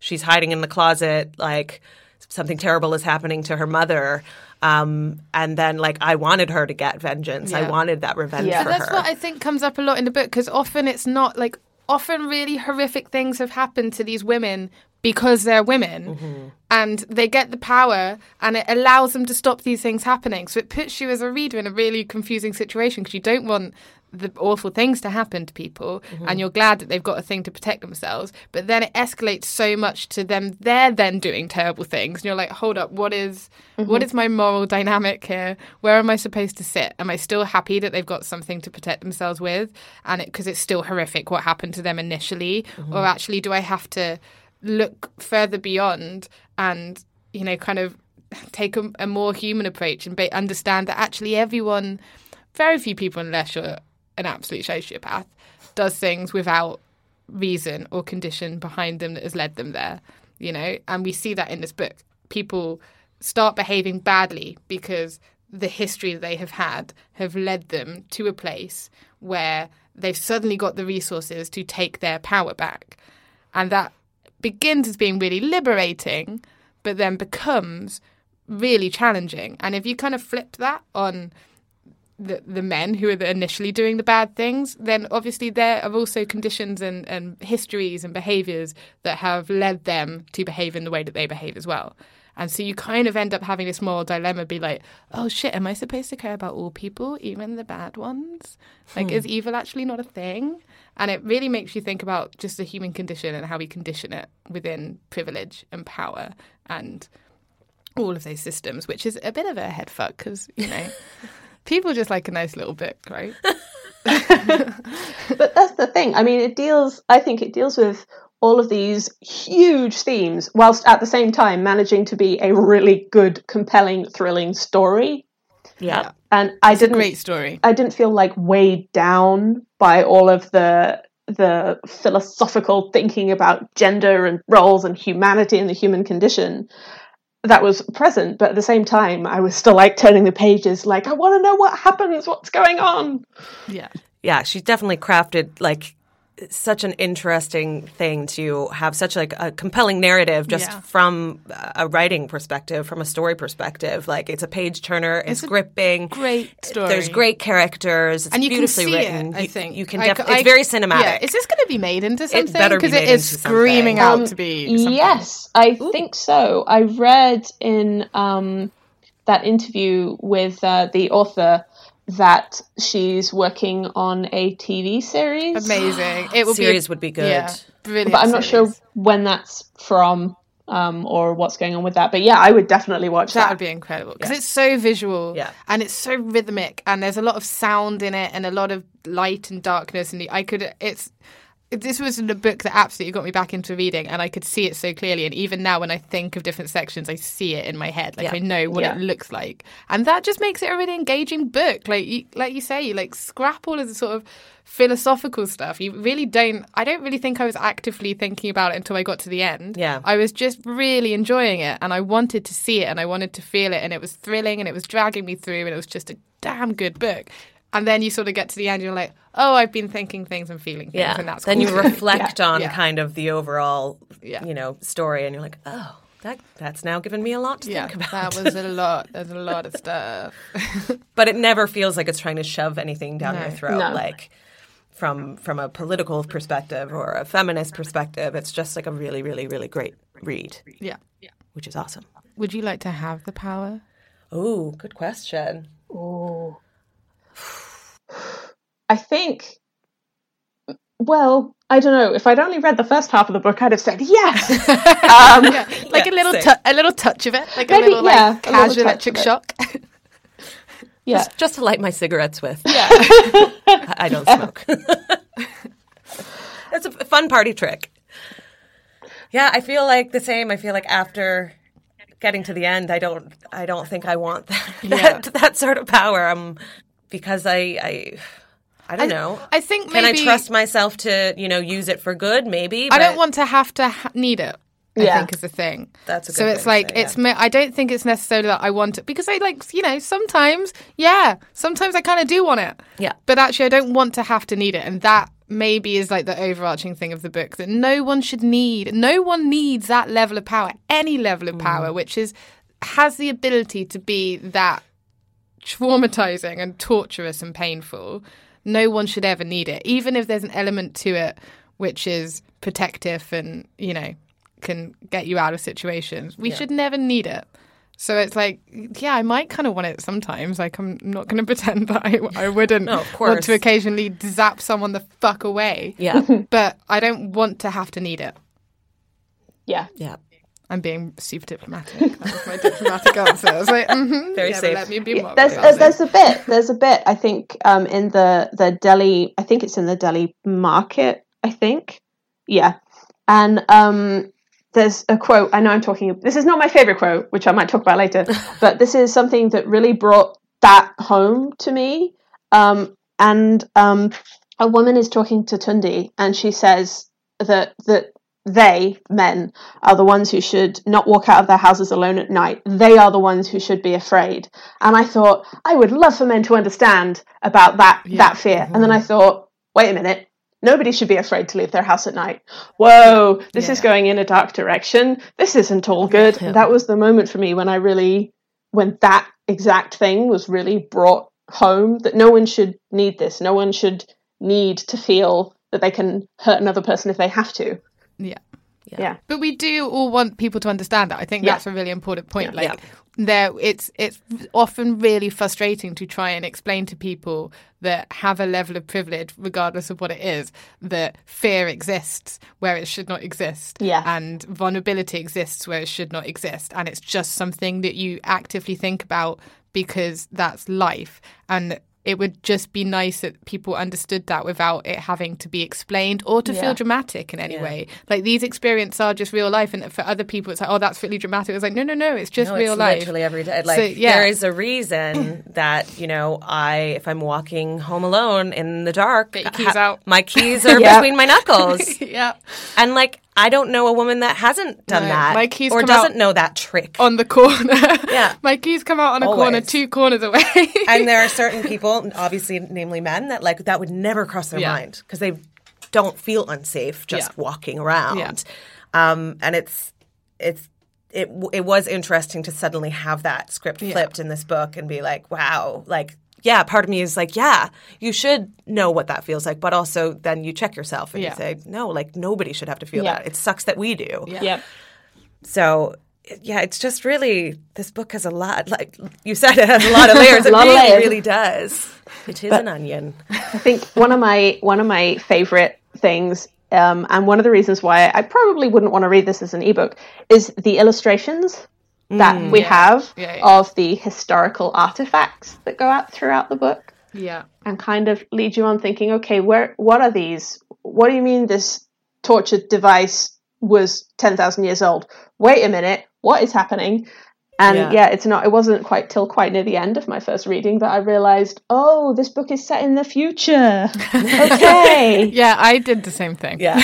[SPEAKER 2] She's hiding in the closet, like something terrible is happening to her mother. Um, and then, like, I wanted her to get vengeance. Yeah. I wanted that revenge yeah. for
[SPEAKER 1] that's
[SPEAKER 2] her.
[SPEAKER 1] what I think comes up a lot in the book because often it's not like often really horrific things have happened to these women because they're women mm-hmm. and they get the power and it allows them to stop these things happening. So it puts you as a reader in a really confusing situation because you don't want the awful things to happen to people mm-hmm. and you're glad that they've got a thing to protect themselves but then it escalates so much to them they're then doing terrible things and you're like hold up what is, mm-hmm. what is my moral dynamic here where am i supposed to sit am i still happy that they've got something to protect themselves with and because it, it's still horrific what happened to them initially mm-hmm. or actually do i have to look further beyond and you know kind of take a, a more human approach and be, understand that actually everyone very few people unless you're an absolute sociopath does things without reason or condition behind them that has led them there you know? And we see that in this book. People start behaving badly because the history they have had have led them to a place where they've suddenly got the resources to take their power back. And that begins as being really liberating, but then becomes really challenging. And if you kind of flip that on the, the men who are initially doing the bad things, then obviously there are also conditions and, and histories and behaviors that have led them to behave in the way that they behave as well. And so you kind of end up having this moral dilemma be like, oh shit, am I supposed to care about all people, even the bad ones? Like, hmm. is evil actually not a thing? And it really makes you think about just the human condition and how we condition it within privilege and power and all of those systems, which is a bit of a head fuck because you know [laughs] people just like a nice little book, right? [laughs]
[SPEAKER 3] but that's the thing. I mean, it deals. I think it deals with all of these huge themes, whilst at the same time managing to be a really good, compelling, thrilling story.
[SPEAKER 2] Yeah,
[SPEAKER 3] and I didn't.
[SPEAKER 1] great story.
[SPEAKER 3] I didn't feel like weighed down by all of the the philosophical thinking about gender and roles and humanity and the human condition that was present, but at the same time, I was still like turning the pages, like, I want to know what happens, what's going on.
[SPEAKER 1] Yeah.
[SPEAKER 2] Yeah, she definitely crafted like such an interesting thing to have such like a compelling narrative just yeah. from a writing perspective, from a story perspective. Like it's a page turner, it's, it's gripping,
[SPEAKER 1] great story.
[SPEAKER 2] There's great characters, it's
[SPEAKER 1] and you
[SPEAKER 2] beautifully
[SPEAKER 1] can see
[SPEAKER 2] written.
[SPEAKER 1] It, I think
[SPEAKER 2] you, you can definitely. It's very cinematic.
[SPEAKER 1] Yeah. Is this going to be made into something?
[SPEAKER 2] Because
[SPEAKER 1] it,
[SPEAKER 2] it
[SPEAKER 1] is screaming out
[SPEAKER 3] um,
[SPEAKER 1] to be. Something.
[SPEAKER 3] Yes, I Ooh. think so. I read in um, that interview with uh, the author that she's working on a TV series.
[SPEAKER 1] Amazing! It
[SPEAKER 2] will series be a, would be good. Yeah.
[SPEAKER 3] But I'm
[SPEAKER 1] series.
[SPEAKER 3] not sure when that's from. Um, or what's going on with that. But yeah, I would definitely watch that.
[SPEAKER 1] That would be incredible because yeah. it's so visual
[SPEAKER 2] yeah.
[SPEAKER 1] and it's so rhythmic and there's a lot of sound in it and a lot of light and darkness and I could it's this was a book that absolutely got me back into reading and I could see it so clearly. And even now when I think of different sections I see it in my head. Like yeah. I know what yeah. it looks like. And that just makes it a really engaging book. Like you, like you say you like scrap all of the sort of philosophical stuff. You really don't I don't really think I was actively thinking about it until I got to the end.
[SPEAKER 2] Yeah.
[SPEAKER 1] I was just really enjoying it and I wanted to see it and I wanted to feel it and it was thrilling and it was dragging me through and it was just a damn good book and then you sort of get to the end, you're like, oh, I've been thinking things and feeling things,
[SPEAKER 2] yeah.
[SPEAKER 1] and that's
[SPEAKER 2] then
[SPEAKER 1] cool.
[SPEAKER 2] you [laughs] reflect
[SPEAKER 1] yeah.
[SPEAKER 2] on
[SPEAKER 1] yeah.
[SPEAKER 2] kind of the overall,
[SPEAKER 1] yeah.
[SPEAKER 2] you know, story, and you're like, oh, that that's now given me a lot to
[SPEAKER 1] yeah,
[SPEAKER 2] think about. [laughs]
[SPEAKER 1] That was a lot. There's a lot of stuff, [laughs]
[SPEAKER 2] but it never feels like it's trying to shove anything down
[SPEAKER 1] no.
[SPEAKER 2] your throat,
[SPEAKER 3] no.
[SPEAKER 2] like. From from a political perspective or a feminist perspective, it's just like a really, really, really great read.
[SPEAKER 1] Yeah, yeah,
[SPEAKER 2] which is awesome.
[SPEAKER 1] Would you like to have the power?
[SPEAKER 2] Oh, good question.
[SPEAKER 3] Oh, I think, well, I don't know. If I'd only read the first half of the book, I'd have said yes. [laughs]
[SPEAKER 1] um, yeah, like yeah, a little, tu- a little touch of it, like Maybe, a little yeah, like, casual electric shock. [laughs]
[SPEAKER 3] yeah,
[SPEAKER 2] just, just, to light my cigarettes with.
[SPEAKER 1] Yeah, [laughs]
[SPEAKER 2] I, I don't smoke. it's a fun party trick. Yeah, I feel like the same. I feel like after getting to the end, I don't, I don't think I want that, yeah. that, that sort of power. I'm because I, I I don't I, know.
[SPEAKER 1] I think
[SPEAKER 2] can
[SPEAKER 1] maybe,
[SPEAKER 2] I trust myself to you know use it for good? Maybe
[SPEAKER 1] I don't want to have to ha- need it. I
[SPEAKER 3] yeah.
[SPEAKER 1] think is the thing.
[SPEAKER 2] That's a
[SPEAKER 1] so it's like
[SPEAKER 2] say,
[SPEAKER 1] it's. Yeah. I don't think it's necessarily that I want it because I like you know sometimes yeah sometimes I kind of do want it
[SPEAKER 2] yeah
[SPEAKER 1] but actually I don't want to have to need it and that maybe is like the overarching thing of the book that no one should need no one needs that level of power any level of power mm. which is has the ability to be that traumatizing and torturous and painful, no one should ever need it. Even if there's an element to it which is protective and, you know, can get you out of situations, we yeah. should never need it. So it's like, yeah, I might kind of want it sometimes. Like, I'm not going [laughs] to pretend that I, I wouldn't
[SPEAKER 2] no,
[SPEAKER 1] want to occasionally zap someone the fuck away.
[SPEAKER 2] Yeah. [laughs]
[SPEAKER 1] but I don't want to have to need it.
[SPEAKER 3] Yeah.
[SPEAKER 2] Yeah.
[SPEAKER 1] I'm being super diplomatic. That was my diplomatic answer. I was like, mm-hmm,
[SPEAKER 2] very
[SPEAKER 1] yeah,
[SPEAKER 2] safe.
[SPEAKER 1] Let me be
[SPEAKER 3] yeah, there's, there's, there's, a bit. There's a bit. I think um, in the the Delhi. I think it's in the Delhi market. I think. Yeah, and um, there's a quote. I know I'm talking. This is not my favorite quote, which I might talk about later. [laughs] but this is something that really brought that home to me. Um, and um, a woman is talking to Tunde, and she says that that they, men, are the ones who should not walk out of their houses alone at night. They are the ones who should be afraid. And I thought, I would love for men to understand about that, yeah. that fear. Mm-hmm. And then I thought, wait a minute. Nobody should be afraid to leave their house at night. Whoa, this yeah. is going in a dark direction. This isn't all good. Yeah. That was the moment for me when I really, when that exact thing was really brought home that no one should need this. No one should need to feel that they can hurt another person if they have to.
[SPEAKER 1] Yeah.
[SPEAKER 3] Yeah. yeah.
[SPEAKER 1] But we do all want people to understand that. I think yeah. that's a really important point. Like there it's it's often really frustrating to try and explain to people that have a level of privilege regardless of what it is that fear exists where it should not exist
[SPEAKER 3] yeah.
[SPEAKER 1] and vulnerability exists where it should not exist and it's just something that you actively think about because that's life and it would just be nice that people understood that without it having to be explained or to yeah. feel dramatic in any yeah. way. Like these experiences are just real life, and for other people, it's like, oh, that's really dramatic. It's like, no, no, no, it's just
[SPEAKER 2] no,
[SPEAKER 1] real
[SPEAKER 2] it's
[SPEAKER 1] life.
[SPEAKER 2] Literally every day. Like so, yeah. there is a reason [clears throat] that you know I, if I'm walking home alone in the dark,
[SPEAKER 1] keys ha- out.
[SPEAKER 2] My keys [laughs] are between my knuckles. [laughs]
[SPEAKER 1] yeah,
[SPEAKER 2] and like I don't know a woman that hasn't done no, that
[SPEAKER 1] my keys
[SPEAKER 2] or doesn't know that trick
[SPEAKER 1] on the corner. [laughs]
[SPEAKER 2] yeah,
[SPEAKER 1] my keys come out on a Always. corner, two corners away. [laughs]
[SPEAKER 2] and there are [laughs] certain people, obviously, namely men, that like that would never cross their yeah. mind because they don't feel unsafe just yeah. walking around.
[SPEAKER 1] Yeah.
[SPEAKER 2] Um, and it's it's it it was interesting to suddenly have that script flipped in this book and be like, wow, like yeah, part of me is like, yeah, you should know what that feels like, but also then you check yourself and yeah. you say, no, like nobody should have to feel yeah. that. It sucks that we do.
[SPEAKER 3] Yeah. Yep.
[SPEAKER 2] So yeah, it's just really this book has a lot. Like you said, it has a lot of [laughs] layers. it really,
[SPEAKER 3] layers.
[SPEAKER 2] really does. It is but an onion.
[SPEAKER 3] I think one of my one of my favorite things, um, and one of the reasons why I probably wouldn't want to read this as an ebook, is the illustrations that mm, we yeah. have
[SPEAKER 1] yeah, yeah.
[SPEAKER 3] of the historical artifacts that go out throughout the book.
[SPEAKER 1] Yeah.
[SPEAKER 3] And kind of lead you on thinking, okay, where what are these? What do you mean this tortured device was 10,000 years old? Wait a minute, what is happening? And yeah. yeah. it's not. It wasn't quite till quite near the end of my first reading that I realized, oh, this book is set in the future. [laughs] okay. [laughs]
[SPEAKER 1] yeah, I did the same thing.
[SPEAKER 2] Yeah.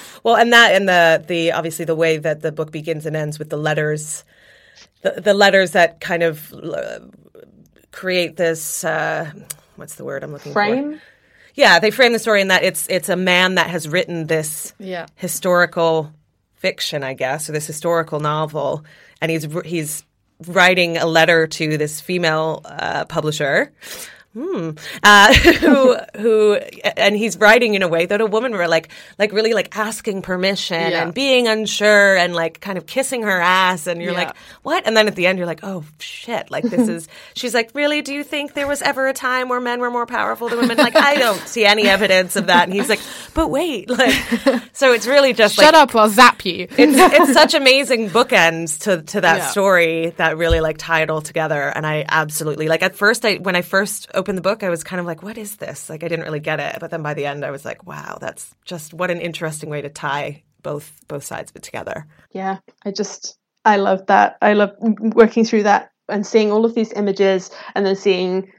[SPEAKER 2] [laughs] well, and that, and the the obviously the way that the book begins and ends with the letters the, the letters that kind of uh, create this uh, what's the word I'm looking for?
[SPEAKER 3] frame?
[SPEAKER 2] for? Yeah, they frame the story in that it's it's a man that has written this
[SPEAKER 1] yeah.
[SPEAKER 2] historical fiction, I guess, or this historical novel, and he's he's writing a letter to this female uh, publisher hmm, uh, [laughs] who who and he's writing in a way that a woman were like like really like asking permission yeah. and being unsure and like kind of kissing her ass. And you're yeah. like what? And then at the end you're like oh shit. Like this is [laughs] she's like really? Do you think there was ever a time where men were more powerful than women? Like I don't see any evidence of that. And he's like but wait [laughs] like so it's really just
[SPEAKER 1] shut
[SPEAKER 2] like,
[SPEAKER 1] up I'll zap you.
[SPEAKER 2] It's it's such amazing bookends to to that yeah. story that really like tie it all together. And I absolutely like at first I when I first opened the book, I was kind of like, what is this? Like, I didn't really get it. But then by the end, I was like, wow, that's just what an interesting way to tie both both sides of it together.
[SPEAKER 3] Yeah, I just I love that. I love working through that and seeing all of these images and then seeing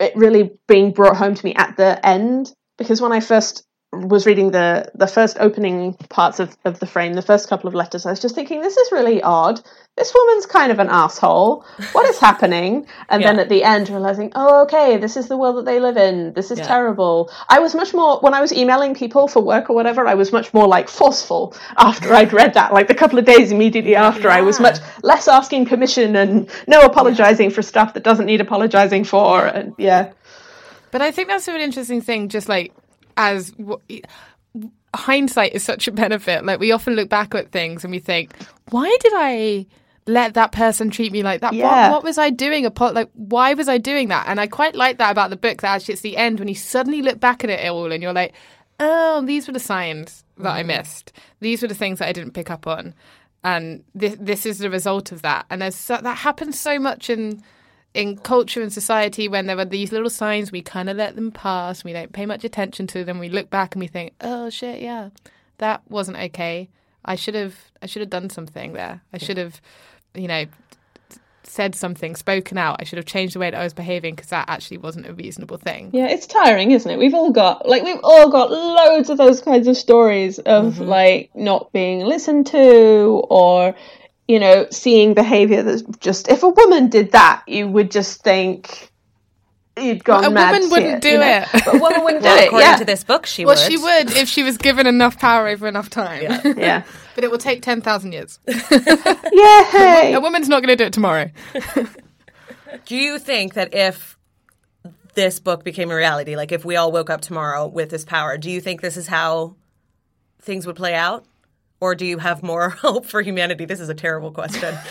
[SPEAKER 3] it really being brought home to me at the end because when I first was reading the the first opening parts of, of the frame, the first couple of letters, I was just thinking, this is really odd this woman's kind of an asshole. What is [laughs] happening? And yeah. then at the end, realizing, oh, okay, this is the world that they live in. This is yeah. terrible. I was much more, when I was emailing people for work or whatever, I was much more like forceful after I'd read that. Like the couple of days immediately after, yeah. I was much less asking permission and no apologizing for stuff that doesn't need apologizing for. And yeah.
[SPEAKER 1] But I think that's an interesting thing, just like as hindsight is such a benefit. Like we often look back at things and we think, why did I let that person treat me like that.
[SPEAKER 3] Yeah.
[SPEAKER 1] What, what was I doing? Like, why was I doing that? And I quite like that about the book. That actually, it's the end when you suddenly look back at it all and you're like, oh, these were the signs that mm. I missed. These were the things that I didn't pick up on, and this this is the result of that. And there's so, that happens so much in in culture and society when there are these little signs we kind of let them pass. We don't pay much attention to them. We look back and we think, oh shit, yeah, that wasn't okay. I should have I should have done something there. I should have you know, said something, spoken out, I should have changed the way that I was behaving because that actually wasn't a reasonable thing.
[SPEAKER 3] Yeah, it's tiring, isn't it? We've all got like we've all got loads of those kinds of stories of mm-hmm. like not being listened to or you know, seeing behavior that's just if a woman did that, you would just think you'd gone
[SPEAKER 1] well, a
[SPEAKER 3] mad.
[SPEAKER 1] woman wouldn't
[SPEAKER 3] it,
[SPEAKER 1] do
[SPEAKER 3] you know?
[SPEAKER 1] it.
[SPEAKER 3] But a woman wouldn't
[SPEAKER 2] well,
[SPEAKER 3] do it.
[SPEAKER 2] According
[SPEAKER 3] yeah.
[SPEAKER 2] to this book, she
[SPEAKER 1] well,
[SPEAKER 2] would.
[SPEAKER 1] she would if she was given enough power over enough time.
[SPEAKER 2] Yeah. [laughs]
[SPEAKER 3] yeah.
[SPEAKER 1] but it will take 10,000 years. [laughs]
[SPEAKER 3] yeah.
[SPEAKER 1] A, woman's not going to do it tomorrow. [laughs]
[SPEAKER 2] do you think that if this book became a reality, like if we all woke up tomorrow with this power, do you think this is how things would play out? Or do you have more [laughs] hope for humanity? This is a terrible question. [laughs]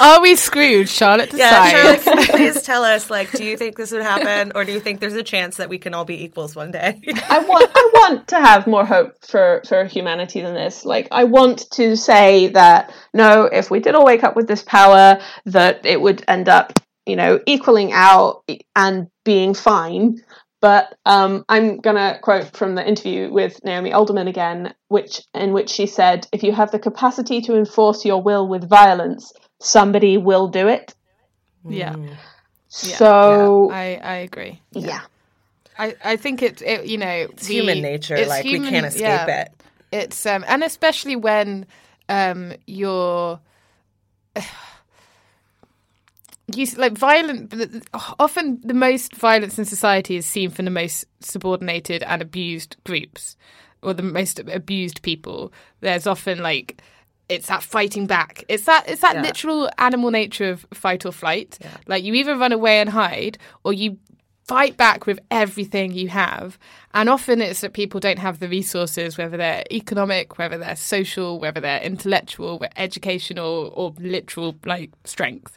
[SPEAKER 1] Are we screwed? Charlotte decides.
[SPEAKER 2] Yeah, Charlotte, can you please [laughs] tell us, like, do you think this would happen, or do you think there's a chance that we can all be equals one day?
[SPEAKER 3] I want, I want to have more hope for for humanity than this. Like, I want to say that no, if we did all wake up with this power, that it would end up, you know, equaling out and being fine. But um, I'm gonna quote from the interview with Naomi Alderman again, which in which she said, "If you have the capacity to enforce your will with violence, somebody will do it."
[SPEAKER 1] Yeah.
[SPEAKER 2] Mm.
[SPEAKER 3] So
[SPEAKER 1] yeah, I I agree.
[SPEAKER 3] Yeah.
[SPEAKER 1] I, I think it, it you know
[SPEAKER 2] it's we, human nature
[SPEAKER 1] it's
[SPEAKER 2] like
[SPEAKER 1] human,
[SPEAKER 2] we can't escape
[SPEAKER 1] yeah.
[SPEAKER 2] it
[SPEAKER 1] it's um and especially when um you're you like violent often the most violence in society is seen from the most subordinated and abused groups or the most abused people there's often like it's that fighting back it's that it's that yeah. literal animal nature of fight or flight yeah. like you either run away and hide or you fight back with everything you have. And often it's that people don't have the resources, whether they're economic, whether they're social, whether they're intellectual, educational, or literal like strength.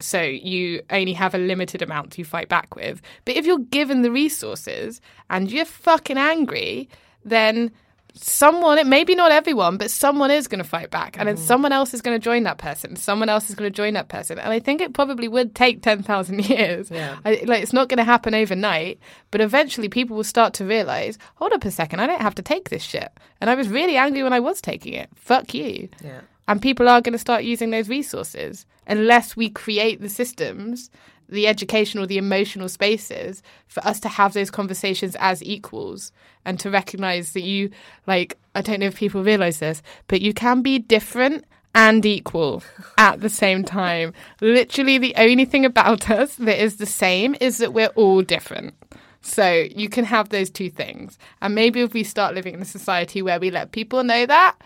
[SPEAKER 1] So you only have a limited amount to fight back with. But if you're given the resources and you're fucking angry, then someone, maybe not everyone, but someone is going to fight back, and mm. then someone else is going to join that person. Someone else is going to join that person, and I think it probably would take ten thousand [laughs] years.
[SPEAKER 2] Yeah,
[SPEAKER 1] I, like it's not going to happen overnight, but eventually people will start to realize, hold up a second, I don't have to take this shit, and I was really angry when I was taking it. Fuck you.
[SPEAKER 2] Yeah.
[SPEAKER 1] And people are going to start using those resources unless we create the systems the educational, the emotional spaces for us to have those conversations as equals and to recognize that you, like, I don't know if people realize this, but you can be different and equal [laughs] at the same time. Literally, the only thing about [laughs] us that is the same is that we're all different. So you can have those two things. And maybe if we start living in a society where we let people know that,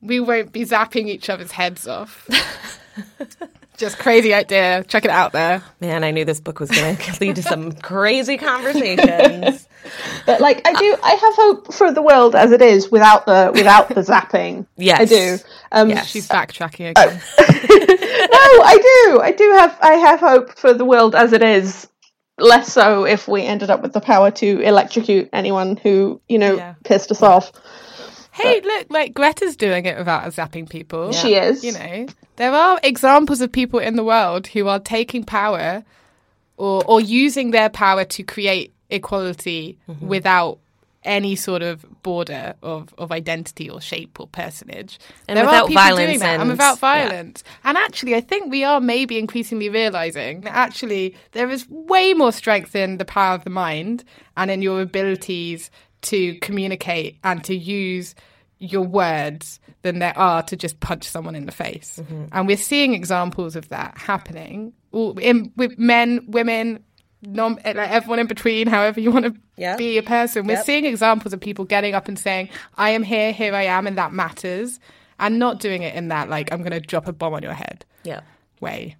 [SPEAKER 1] we won't be zapping each other's heads off. Just crazy idea. Check it out there.
[SPEAKER 2] Man, I knew this book was going [laughs] to lead to some crazy conversations.
[SPEAKER 3] But like, I do, I have hope for the world as it is without the without the zapping. [laughs]
[SPEAKER 2] Yes,
[SPEAKER 3] I do.
[SPEAKER 1] Um, yes. She's backtracking oh. again.
[SPEAKER 3] Oh. [laughs] no, I do. I do have. I have hope for the world as it is. Less so if we ended up with the power to electrocute anyone who you know yeah. pissed us off.
[SPEAKER 1] Hey, look, like Greta's doing it without zapping people.
[SPEAKER 3] Yeah. She is.
[SPEAKER 1] You know, there are examples of people in the world who are taking power or or using their power to create equality mm-hmm. without any sort of border of, of identity or shape or personage.
[SPEAKER 2] And there without violence. And,
[SPEAKER 1] and, without violence. Yeah. And actually, I think we are maybe increasingly realizing that actually there is way more strength in the power of the mind and in your abilities to communicate and to use your words than there are to just punch someone in the face. Mm-hmm. And we're seeing examples of that happening in, with men, women, non, like everyone in between, however you want to yep. be a person. We're yep. seeing examples of people getting up and saying, I am here, here I am, and that matters. And not doing it in that, like, I'm going to drop a bomb on your head
[SPEAKER 2] yeah.
[SPEAKER 1] way.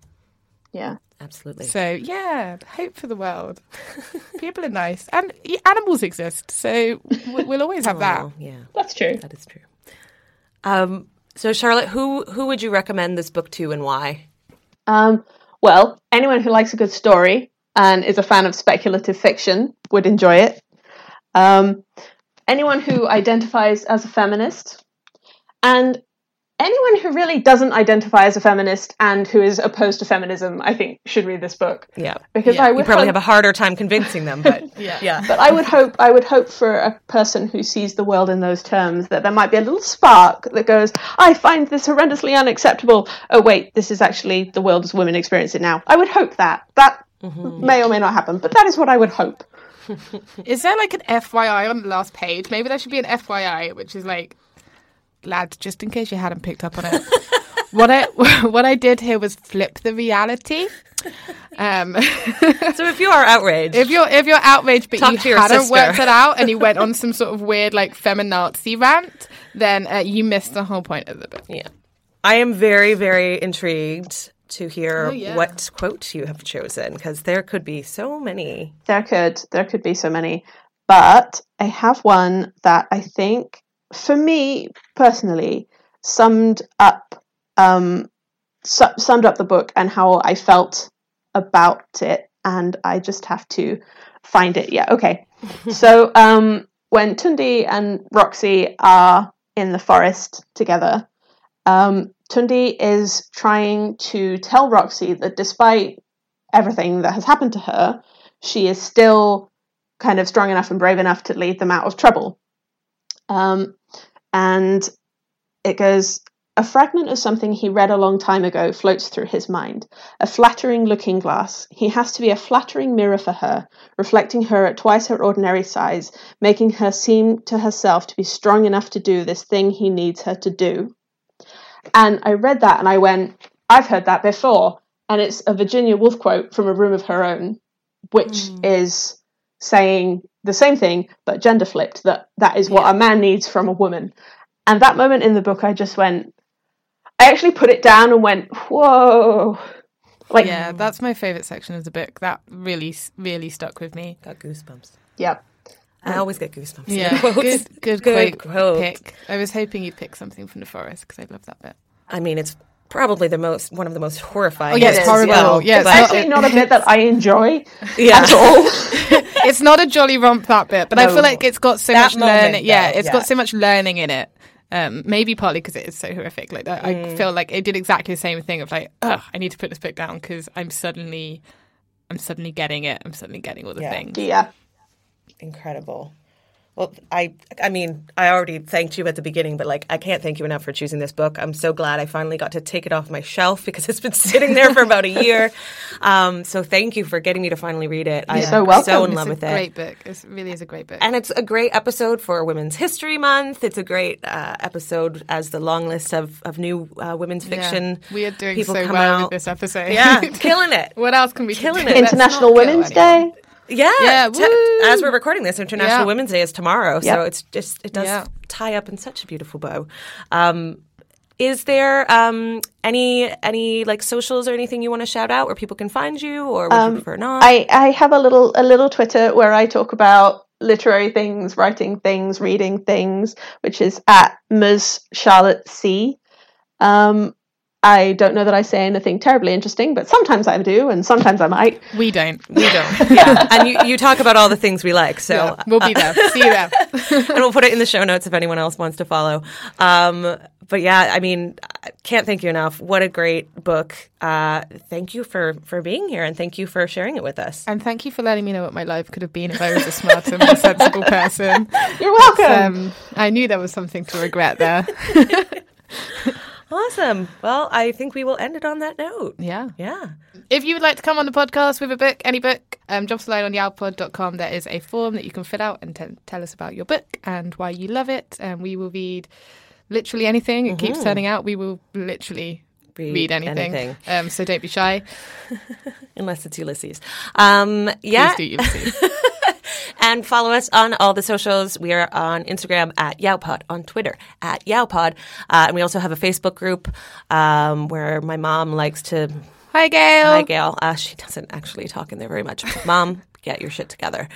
[SPEAKER 3] Yeah.
[SPEAKER 2] Absolutely.
[SPEAKER 1] So yeah, hope for the world. [laughs] People are nice, and animals exist, so we'll always have [laughs] oh, that.
[SPEAKER 2] Yeah,
[SPEAKER 3] that's true.
[SPEAKER 2] That is true. Um, so Charlotte, who who would you recommend this book to, and why?
[SPEAKER 3] Um, well, anyone who likes a good story and is a fan of speculative fiction would enjoy it. Um, anyone who identifies as a feminist, and anyone who really doesn't identify as a feminist and who is opposed to feminism, I think, should read this book.
[SPEAKER 2] Yeah,
[SPEAKER 3] because
[SPEAKER 2] yeah.
[SPEAKER 3] I would
[SPEAKER 2] you probably
[SPEAKER 3] hope...
[SPEAKER 2] have a harder time convincing them, but [laughs]
[SPEAKER 1] yeah, yeah.
[SPEAKER 3] But I would hope, I would hope for a person who sees the world in those terms that there might be a little spark that goes, "I find this horrendously unacceptable." Oh wait, this is actually the world as women experience it now. I would hope that that mm-hmm. may or may not happen, but that is what I would hope. [laughs]
[SPEAKER 1] is there like an FYI on the last page? Maybe there should be an FYI, which is like lads, just in case you hadn't picked up on it, [laughs] what I [laughs] what I did here was flip the reality. Um, [laughs]
[SPEAKER 2] so if you are outraged,
[SPEAKER 1] if you're if you're outraged, but you hadn't sister. worked it out, and you went on some sort of weird like feminazi rant, then uh, you missed the whole point of the book.
[SPEAKER 2] Yeah, I am very very intrigued to hear oh, yeah. what quote you have chosen because there could be so many.
[SPEAKER 3] There could there could be so many, but I have one that I think for me personally, summed up um, su- summed up the book and how I felt about it, and I just have to find it. Yeah, okay. [laughs] so um, when Tunde and Roxy are in the forest together, um, Tunde is trying to tell Roxy that despite everything that has happened to her, she is still kind of strong enough and brave enough to lead them out of trouble. Um, and it goes, a fragment of something he read a long time ago floats through his mind. A flattering looking glass. He has to be a flattering mirror for her, reflecting her at twice her ordinary size, making her seem to herself to be strong enough to do this thing he needs her to do. And I read that and I went, I've heard that before. And it's a Virginia Woolf quote from A Room of Her Own, which mm. is saying the same thing but gender flipped that that is what yeah. a man needs from a woman and that moment in the book i just went I actually put it down and went, whoa.
[SPEAKER 1] Like, yeah, that's my favorite section of the book. That really, really stuck with me.
[SPEAKER 2] Got goosebumps.
[SPEAKER 3] Yep.
[SPEAKER 2] I always get goosebumps.
[SPEAKER 1] Yeah, [laughs] good, good, [laughs] good quote, quote, pick. I was hoping you'd pick something from the forest because I love that bit.
[SPEAKER 2] I mean, it's probably the most one of the most horrifying.
[SPEAKER 1] Oh yeah, it's horrible. Well,
[SPEAKER 3] yeah, it's actually not a bit that I enjoy [laughs] yeah. at all. [laughs]
[SPEAKER 1] it's not a jolly romp that bit, but no. I feel like it's got so that much learning. Yeah, it's yeah. got so much learning in it um, maybe partly because it is so horrific. Like mm. I feel like it did exactly the same thing of like, oh, I need to put this book down because I'm suddenly, I'm suddenly getting it. I'm suddenly getting all the
[SPEAKER 3] yeah.
[SPEAKER 1] things.
[SPEAKER 3] Yeah,
[SPEAKER 2] incredible. Well, I I mean, I already thanked you at the beginning, but like I can't thank you enough for choosing this book. I'm so glad I finally got to take it off my shelf [laughs] because it's been sitting there for about a year. Um, so thank you for getting me to finally read it.
[SPEAKER 3] I'm so welcome.
[SPEAKER 1] so
[SPEAKER 2] in love with
[SPEAKER 1] it. Great book. It really is a great book,
[SPEAKER 2] and it's a great episode for Women's History Month. It's a great uh, episode as the long list of of new uh, women's fiction.
[SPEAKER 1] Yeah. We are doing so well out. with this episode.
[SPEAKER 2] Yeah, [laughs] killing it.
[SPEAKER 1] What else can we
[SPEAKER 2] killing it?
[SPEAKER 3] International Women's Day.
[SPEAKER 2] Yeah, yeah as we're recording this, International yeah. Women's Day is tomorrow, yep. so it's just it does yeah. tie up in such a beautiful bow. Um, is there um, any any like socials or anything you want to shout out where people can find you, or would um, you prefer not?
[SPEAKER 3] I I have a little a little Twitter where I talk about literary things, writing things, reading things, which is at Ms Charlotte C. Um, I don't know that I say anything terribly interesting, but sometimes I do, and sometimes I might.
[SPEAKER 1] We don't.
[SPEAKER 2] We [laughs] don't. yeah, and you, you talk about all the things we like, so yeah,
[SPEAKER 1] we'll be there. See you there, [laughs]
[SPEAKER 2] and we'll put it in the show notes if anyone else wants to follow. Um, but yeah, I mean, can't thank you enough. What a great book. Uh, thank you for for being here, and thank you for sharing it with us.
[SPEAKER 1] And thank you for letting me know what my life could have been if I was a smarter, more sensible person. [laughs]
[SPEAKER 3] You're welcome. Um,
[SPEAKER 1] I knew there was something to regret there.
[SPEAKER 2] Awesome. Well, I think we will end it on that note.
[SPEAKER 1] Yeah.
[SPEAKER 2] Yeah.
[SPEAKER 1] If you would like to come on the podcast with a book, any book, um, drop a line on yowpod.com. There is a form that you can fill out and t- tell us about your book and why you love it. And we will read literally anything. It mm-hmm. keeps turning out. We will literally read, read anything. anything. Um, so don't be shy. [laughs]
[SPEAKER 2] Unless it's Ulysses. Um, yeah.
[SPEAKER 1] Please do Ulysses. [laughs]
[SPEAKER 2] and follow us on all the socials. We are on Instagram at Yowpod, on Twitter at Yowpod. Uh, and we also have a Facebook group um, where my mom likes to.
[SPEAKER 1] Hi, Gail.
[SPEAKER 2] Hi, Gail. Uh, she doesn't actually talk in there very much. Mom, get your shit together.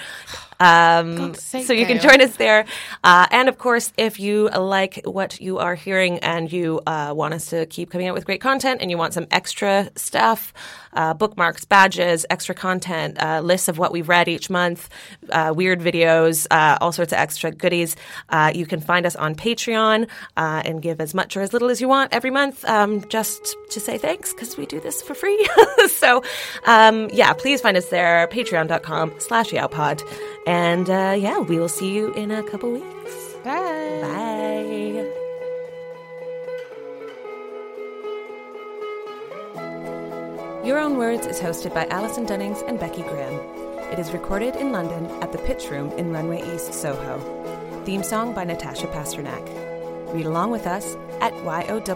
[SPEAKER 2] Um, so you can join us there. Uh, and of course, if you like what you are hearing and you uh, want us to keep coming out with great content and you want some extra stuff, uh, bookmarks, badges, extra content, uh, lists of what we've read each month, uh, weird videos, uh, all sorts of extra goodies, you can find us on Patreon and give as much or as little as you want every month um, just to say thanks because we do this for free. [laughs] so, um, yeah, please find us there, patreon.com slash yowpod. And uh, yeah, we will see you in a couple weeks.
[SPEAKER 1] Bye.
[SPEAKER 2] Bye. Your Own Words is hosted by Alison Dunnings and Becky Graham. It is recorded in London at the Pitch Room in Runway East, Soho. Theme song by Natasha Pasternak. Read along with us at yowpod.com.